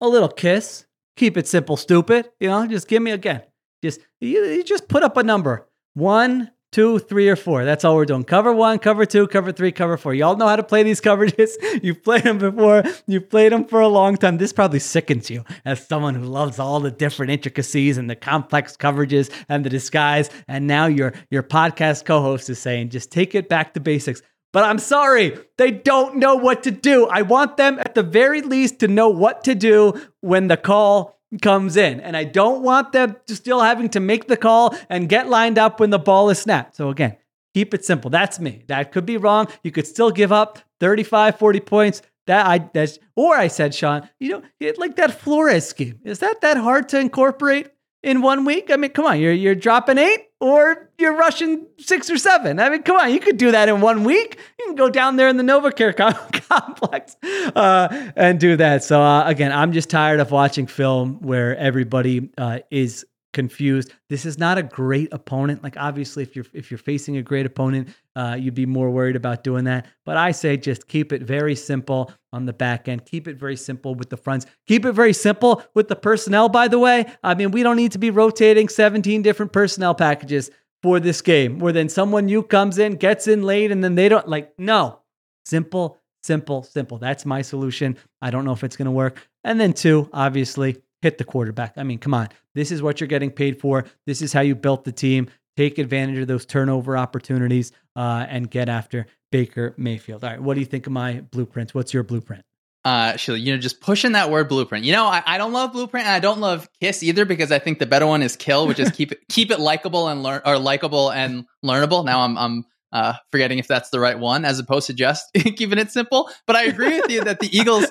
a little kiss, keep it simple, stupid. You know, just give me again, Just you, you just put up a number. One, two, three, or four. That's all we're doing. Cover one, cover two, cover three, cover four. Y'all know how to play these coverages. You've played them before. You've played them for a long time. This probably sickens you as someone who loves all the different intricacies and the complex coverages and the disguise. And now your your podcast co-host is saying, just take it back to basics. But I'm sorry, they don't know what to do. I want them at the very least to know what to do when the call comes in. And I don't want them still having to make the call and get lined up when the ball is snapped. So again, keep it simple. That's me. That could be wrong. You could still give up 35, 40 points. That I that's or I said, Shawn, you know, like that Flores scheme. Is that that hard to incorporate in one week? I mean, come on, you're you're dropping eight or you're rushing six or seven. I mean, come on, you could do that in one week. You can go down there in the NovaCare complex uh, and do that. So uh, again, I'm just tired of watching film where everybody uh, is confused. This is not a great opponent. Like obviously, if you're if you're facing a great opponent, uh, you'd be more worried about doing that. But I say just keep it very simple on the back end. Keep it very simple with the fronts. Keep it very simple with the personnel. By the way, I mean we don't need to be rotating 17 different personnel packages for this game, where then someone new comes in, gets in late, and then they don't like no simple. Simple, simple. That's my solution. I don't know if it's going to work. And then, two, obviously, hit the quarterback. I mean, come on. This is what you're getting paid for. This is how you built the team. Take advantage of those turnover opportunities uh, and get after Baker Mayfield. All right. What do you think of my blueprints? What's your blueprint? Uh, Sheil, you know, just pushing that word blueprint. You know, I, I don't love blueprint and I don't love kiss either because I think the better one is kill, which is keep it keep it likable and learn or likable and learnable. Now I'm I'm uh, forgetting if that's the right one as opposed to just keeping it simple. But I agree with you that the Eagles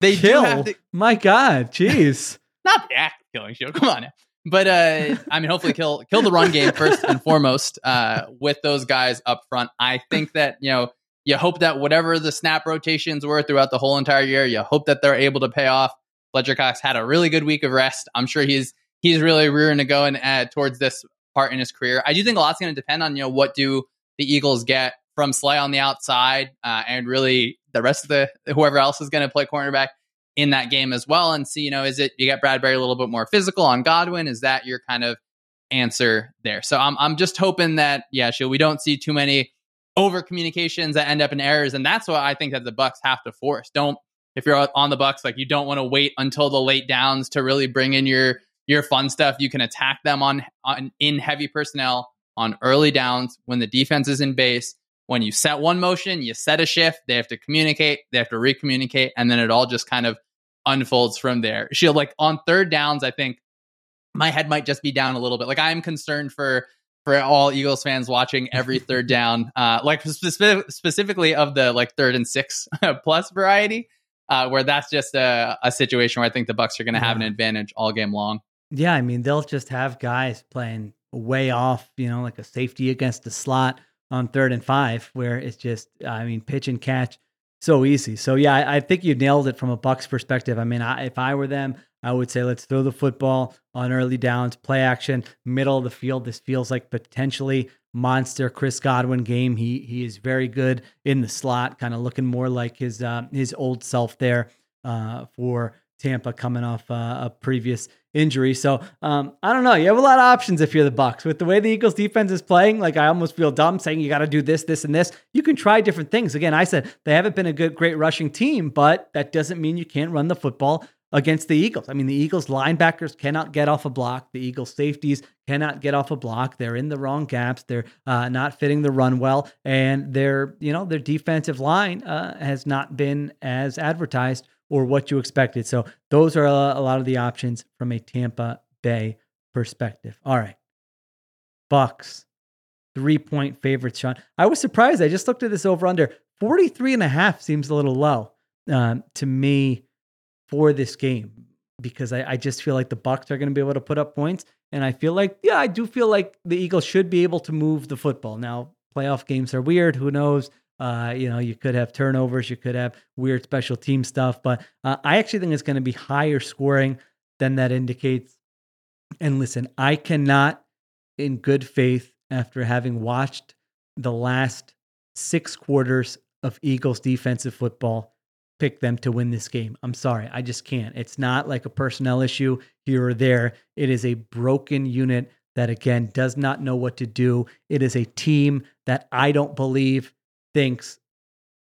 they Kill. do have to, My God, jeez. not the act of killing show. Come on. Now. But uh, I mean, hopefully kill kill the run game first and foremost uh, with those guys up front. I think that you know you hope that whatever the snap rotations were throughout the whole entire year, you hope that they're able to pay off. Fletcher Cox had a really good week of rest. I'm sure he's he's really rearing to go and add towards this part in his career. I do think a lot's going to depend on you know what do the Eagles get from Slay on the outside uh, and really the rest of the whoever else is going to play cornerback in that game as well and see, you know, is it you get Bradberry a little bit more physical on Godwin? Is that your kind of answer there? So I'm I'm just hoping that yeah, sure, we don't see too many over communications that end up in errors, and that's what I think that the Bucs have to force. Don't if you're on the Bucs, like you don't want to wait until the late downs to really bring in your your fun stuff. You can attack them on on in heavy personnel on early downs when the defense is in base. When you set one motion, you set a shift. They have to communicate. They have to recommunicate, and then it all just kind of unfolds from there. She'll like on third downs. I think my head might just be down a little bit. Like I'm concerned for for all Eagles fans watching every third down, uh, like specific, specifically of the like third and six plus variety, uh, where that's just a, a situation where I think the Bucs are going to have an advantage all game long. Yeah, I mean they'll just have guys playing way off, you know, like a safety against the slot on third and five, where it's just, I mean, pitch and catch so easy. So yeah, I, I think you nailed it from a Bucs perspective. I mean, I, if I were them, I would say let's throw the football on early downs, play action, middle of the field. This feels like potentially monster Chris Godwin game. He he is very good in the slot, kind of looking more like his uh, his old self there uh, for Tampa coming off uh, a previous injury. So um, I don't know. You have a lot of options if you're the Bucs. With the way the Eagles defense is playing, like I almost feel dumb saying you got to do this, this, and this. You can try different things. Again, I said they haven't been a good, great rushing team, but that doesn't mean you can't run the football against the Eagles. I mean, the Eagles linebackers cannot get off a block. The Eagles safeties cannot get off a block. They're in the wrong gaps. They're uh, not fitting the run well, and their you know their defensive line uh, has not been as advertised or what you expected. So those are a, lot of the options from a Tampa Bay perspective. All right. Bucs, three point favorites, Shawn. I was surprised. I just looked at this over under 43 and a half seems a little low um, to me for this game because I, I just feel like the Bucs are going to be able to put up points. And I feel like, yeah, I do feel like the Eagles should be able to move the football. Now, playoff games are weird. Who knows? Uh, you know, you could have turnovers, you could have weird special team stuff, but uh, I actually think it's going to be higher scoring than that indicates. And listen, I cannot, in good faith, after having watched the last six quarters of Eagles defensive football, pick them to win this game. I'm sorry. I just can't. It's not like a personnel issue here or there. It is a broken unit that, again, does not know what to do. It is a team that I don't believe thinks,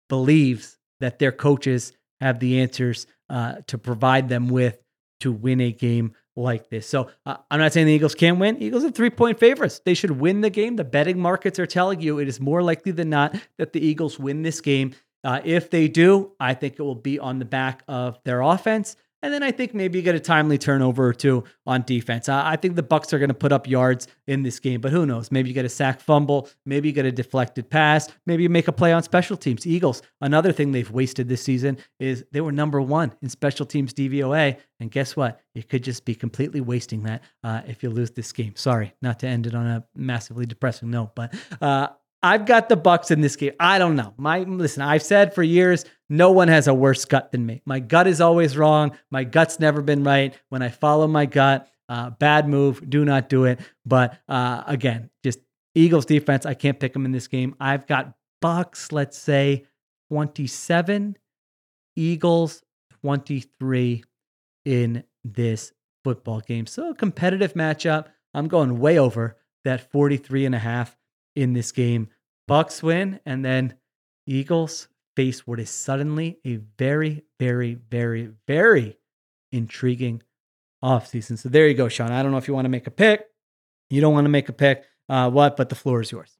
believes that their coaches have the answers uh, to provide them with to win a game like this. So uh, I'm not saying the Eagles can't win. Eagles are three point favorites. They should win the game. The betting markets are telling you it is more likely than not that the Eagles win this game. Uh, if they do, I think it will be on the back of their offense. And then I think maybe you get a timely turnover or two on defense. I, I think the Bucs are going to put up yards in this game, but who knows? Maybe you get a sack fumble, maybe you get a deflected pass, maybe you make a play on special teams. Eagles, another thing they've wasted this season is they were number one in special teams DVOA, and guess what? You could just be completely wasting that uh, if you lose this game. Sorry, not to end it on a massively depressing note, but uh, I've got the Bucs in this game. I don't know. My listen, I've said for years, no one has a worse gut than me. My gut is always wrong. My gut's never been right. When I follow my gut, uh, bad move. Do not do it. But uh, again, just Eagles defense. I can't pick them in this game. I've got Bucs. Let's say twenty-seven. Eagles twenty-three in this football game. So a competitive matchup. I'm going way over that 43 and a half in this game. Bucs win, and then Eagles face what is suddenly a very, very, very, very intriguing offseason. So there you go, Shawn. I don't know if you want to make a pick. You don't want to make a pick. Uh, what? But the floor is yours.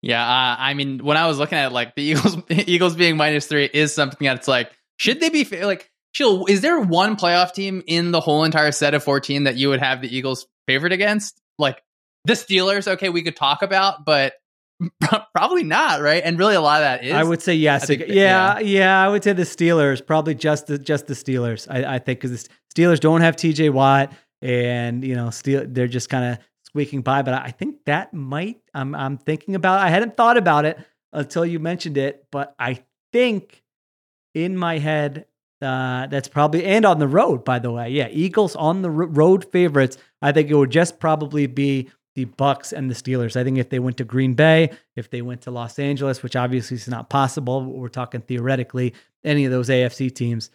Yeah, uh, I mean, when I was looking at like the Eagles, Eagles being minus three is something that's like, should they be like? Chill. Is there one playoff team in the whole entire set of fourteen that you would have the Eagles favored against? Like the Steelers, okay, we could talk about, but Probably not, right? And really, a lot of that is. I would say yes. Think, yeah, yeah, yeah, I would say the Steelers, probably just the just the Steelers. I, I think because the Steelers don't have T.J. Watt, and you know, Steel, they're just kind of squeaking by. But I think that might. I'm I'm thinking about. I hadn't thought about it until you mentioned it, but I think in my head uh, that's probably and on the road. By the way, yeah, Eagles on the road favorites. I think it would just probably be the Bucs and the Steelers. I think if they went to Green Bay, if they went to Los Angeles, which obviously is not possible, we're talking theoretically, any of those AFC teams,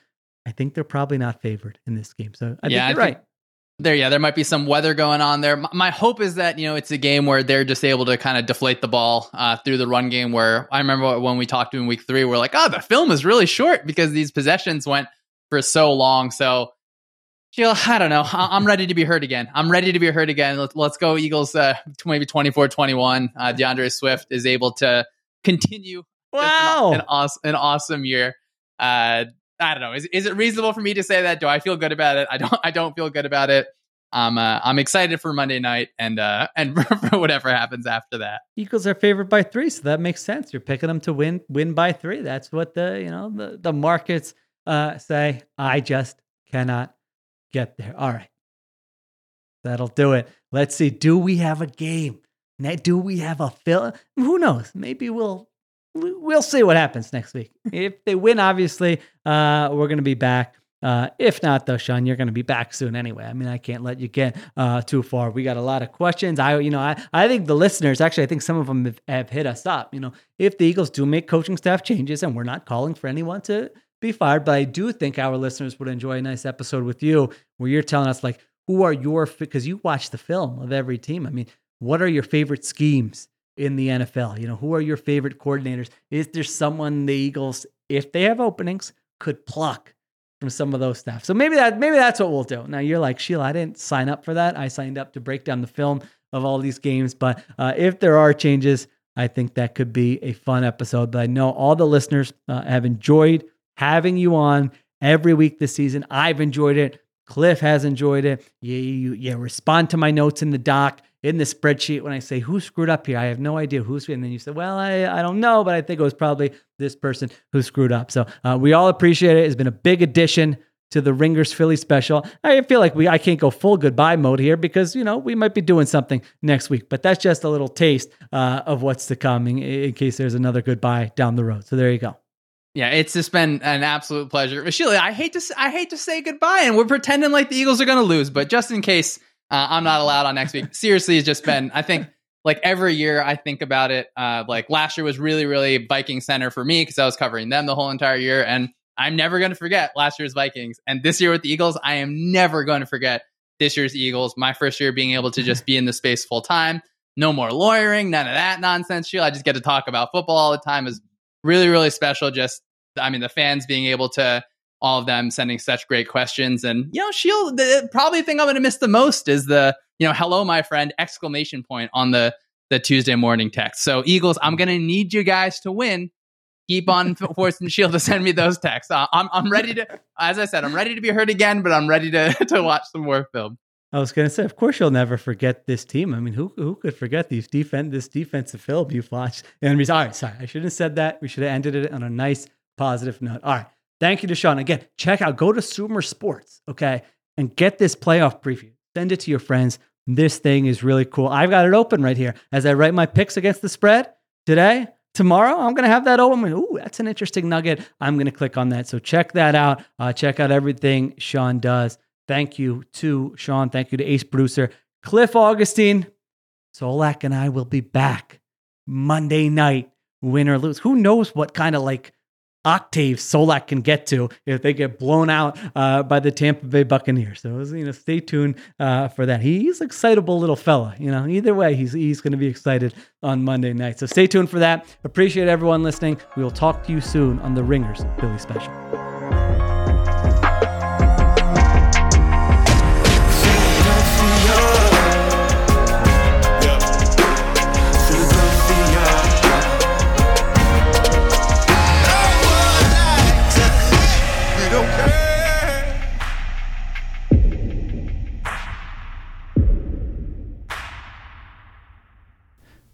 I think they're probably not favored in this game. So I yeah, think you're I right. There, yeah, there might be some weather going on there. My hope is that you know it's a game where they're just able to kind of deflate the ball uh, through the run game. Where I remember when we talked to in week three, we're like, oh, the film is really short because these possessions went for so long. So Jill, I don't know. I'm ready to be hurt again. I'm ready to be hurt again. Let's go Eagles. Uh, maybe 24 21. Uh, D'Andre Swift is able to continue. Wow. An, an, awesome, an awesome year. Uh, I don't know. Is, is it reasonable for me to say that? Do I feel good about it? I don't. I don't feel good about it. I'm uh, I'm excited for Monday night and uh, and for whatever happens after that. Eagles are favored by three, so that makes sense. You're picking them to win win by three. That's what the you know the the markets uh, say. I just cannot get there. All right. That'll do it. Let's see. Do we have a game? Do we have a fill? Who knows? Maybe we'll we'll see what happens next week. if they win, obviously, uh, we're going to be back. Uh, if not, though, Shawn, you're going to be back soon anyway. I mean, I can't let you get uh, too far. We got a lot of questions. I, you know, I, I think the listeners actually, I think some of them have, have hit us up. You know, if the Eagles do make coaching staff changes, and we're not calling for anyone to be fired. But I do think our listeners would enjoy a nice episode with you where you're telling us, like, who are your, because you watch the film of every team. I mean, what are your favorite schemes in the NFL? You know, who are your favorite coordinators? Is there someone the Eagles, if they have openings, could pluck from some of those stuff? So maybe that, maybe that's what we'll do. Now you're like, Sheil, I didn't sign up for that. I signed up to break down the film of all these games. But uh, if there are changes, I think that could be a fun episode. But I know all the listeners uh, have enjoyed having you on every week this season. I've enjoyed it. Cliff has enjoyed it. You, you, you respond to my notes in the doc, in the spreadsheet when I say, who screwed up here? I have no idea who's, and then you say, well, I, I don't know, but I think it was probably this person who screwed up. So uh, we all appreciate it. It's been a big addition to the Ringers Philly special. I feel like we I can't go full goodbye mode here because you know we might be doing something next week, but that's just a little taste uh, of what's to come in, in case there's another goodbye down the road. So there you go. Yeah, it's just been an absolute pleasure. Sheil, I hate to I hate to say goodbye, and we're pretending like the Eagles are going to lose, but just in case uh, I'm not allowed on next week, seriously, it's just been. I think like every year I think about it. Uh, like last year was really really Viking center for me because I was covering them the whole entire year, and I'm never going to forget last year's Vikings. And this year with the Eagles, I am never going to forget this year's Eagles. My first year being able to just be in the space full time. No more lawyering, none of that nonsense. Sheil, I just get to talk about football all the time is really, really special. Just, I mean, the fans being able to, all of them sending such great questions. And, you know, Sheil, the probably thing I'm going to miss the most is the, you know, hello, my friend, exclamation point on the, the Tuesday morning text. So, Eagles, I'm going to need you guys to win keep on forcing Sheil to send me those texts. Uh, I'm I'm ready to, as I said, I'm ready to be heard again, but I'm ready to to watch some more film. I was going to say, of course, you'll never forget this team. I mean, who who could forget these defense this defensive film you've watched? And all right, sorry, I shouldn't have said that. We should have ended it on a nice positive note. All right, thank you Shawn again. Check out, go to SumerSports, okay, and get this playoff preview. Send it to your friends. This thing is really cool. I've got it open right here as I write my picks against the spread today tomorrow i'm going to have that open ooh that's an interesting nugget i'm going to click on that so check that out uh, check out everything shawn does thank you to shawn thank you to ace producer cliff augustin solak and i will be back monday night win or lose who knows what kind of like octave Solak can get to if they get blown out uh, by the Tampa Bay Buccaneers. So you know, stay tuned uh, for that. He's an excitable little fella. You know, either way, he's he's going to be excited on Monday night. So stay tuned for that. Appreciate everyone listening. We will talk to you soon on the Ringers Philly Special.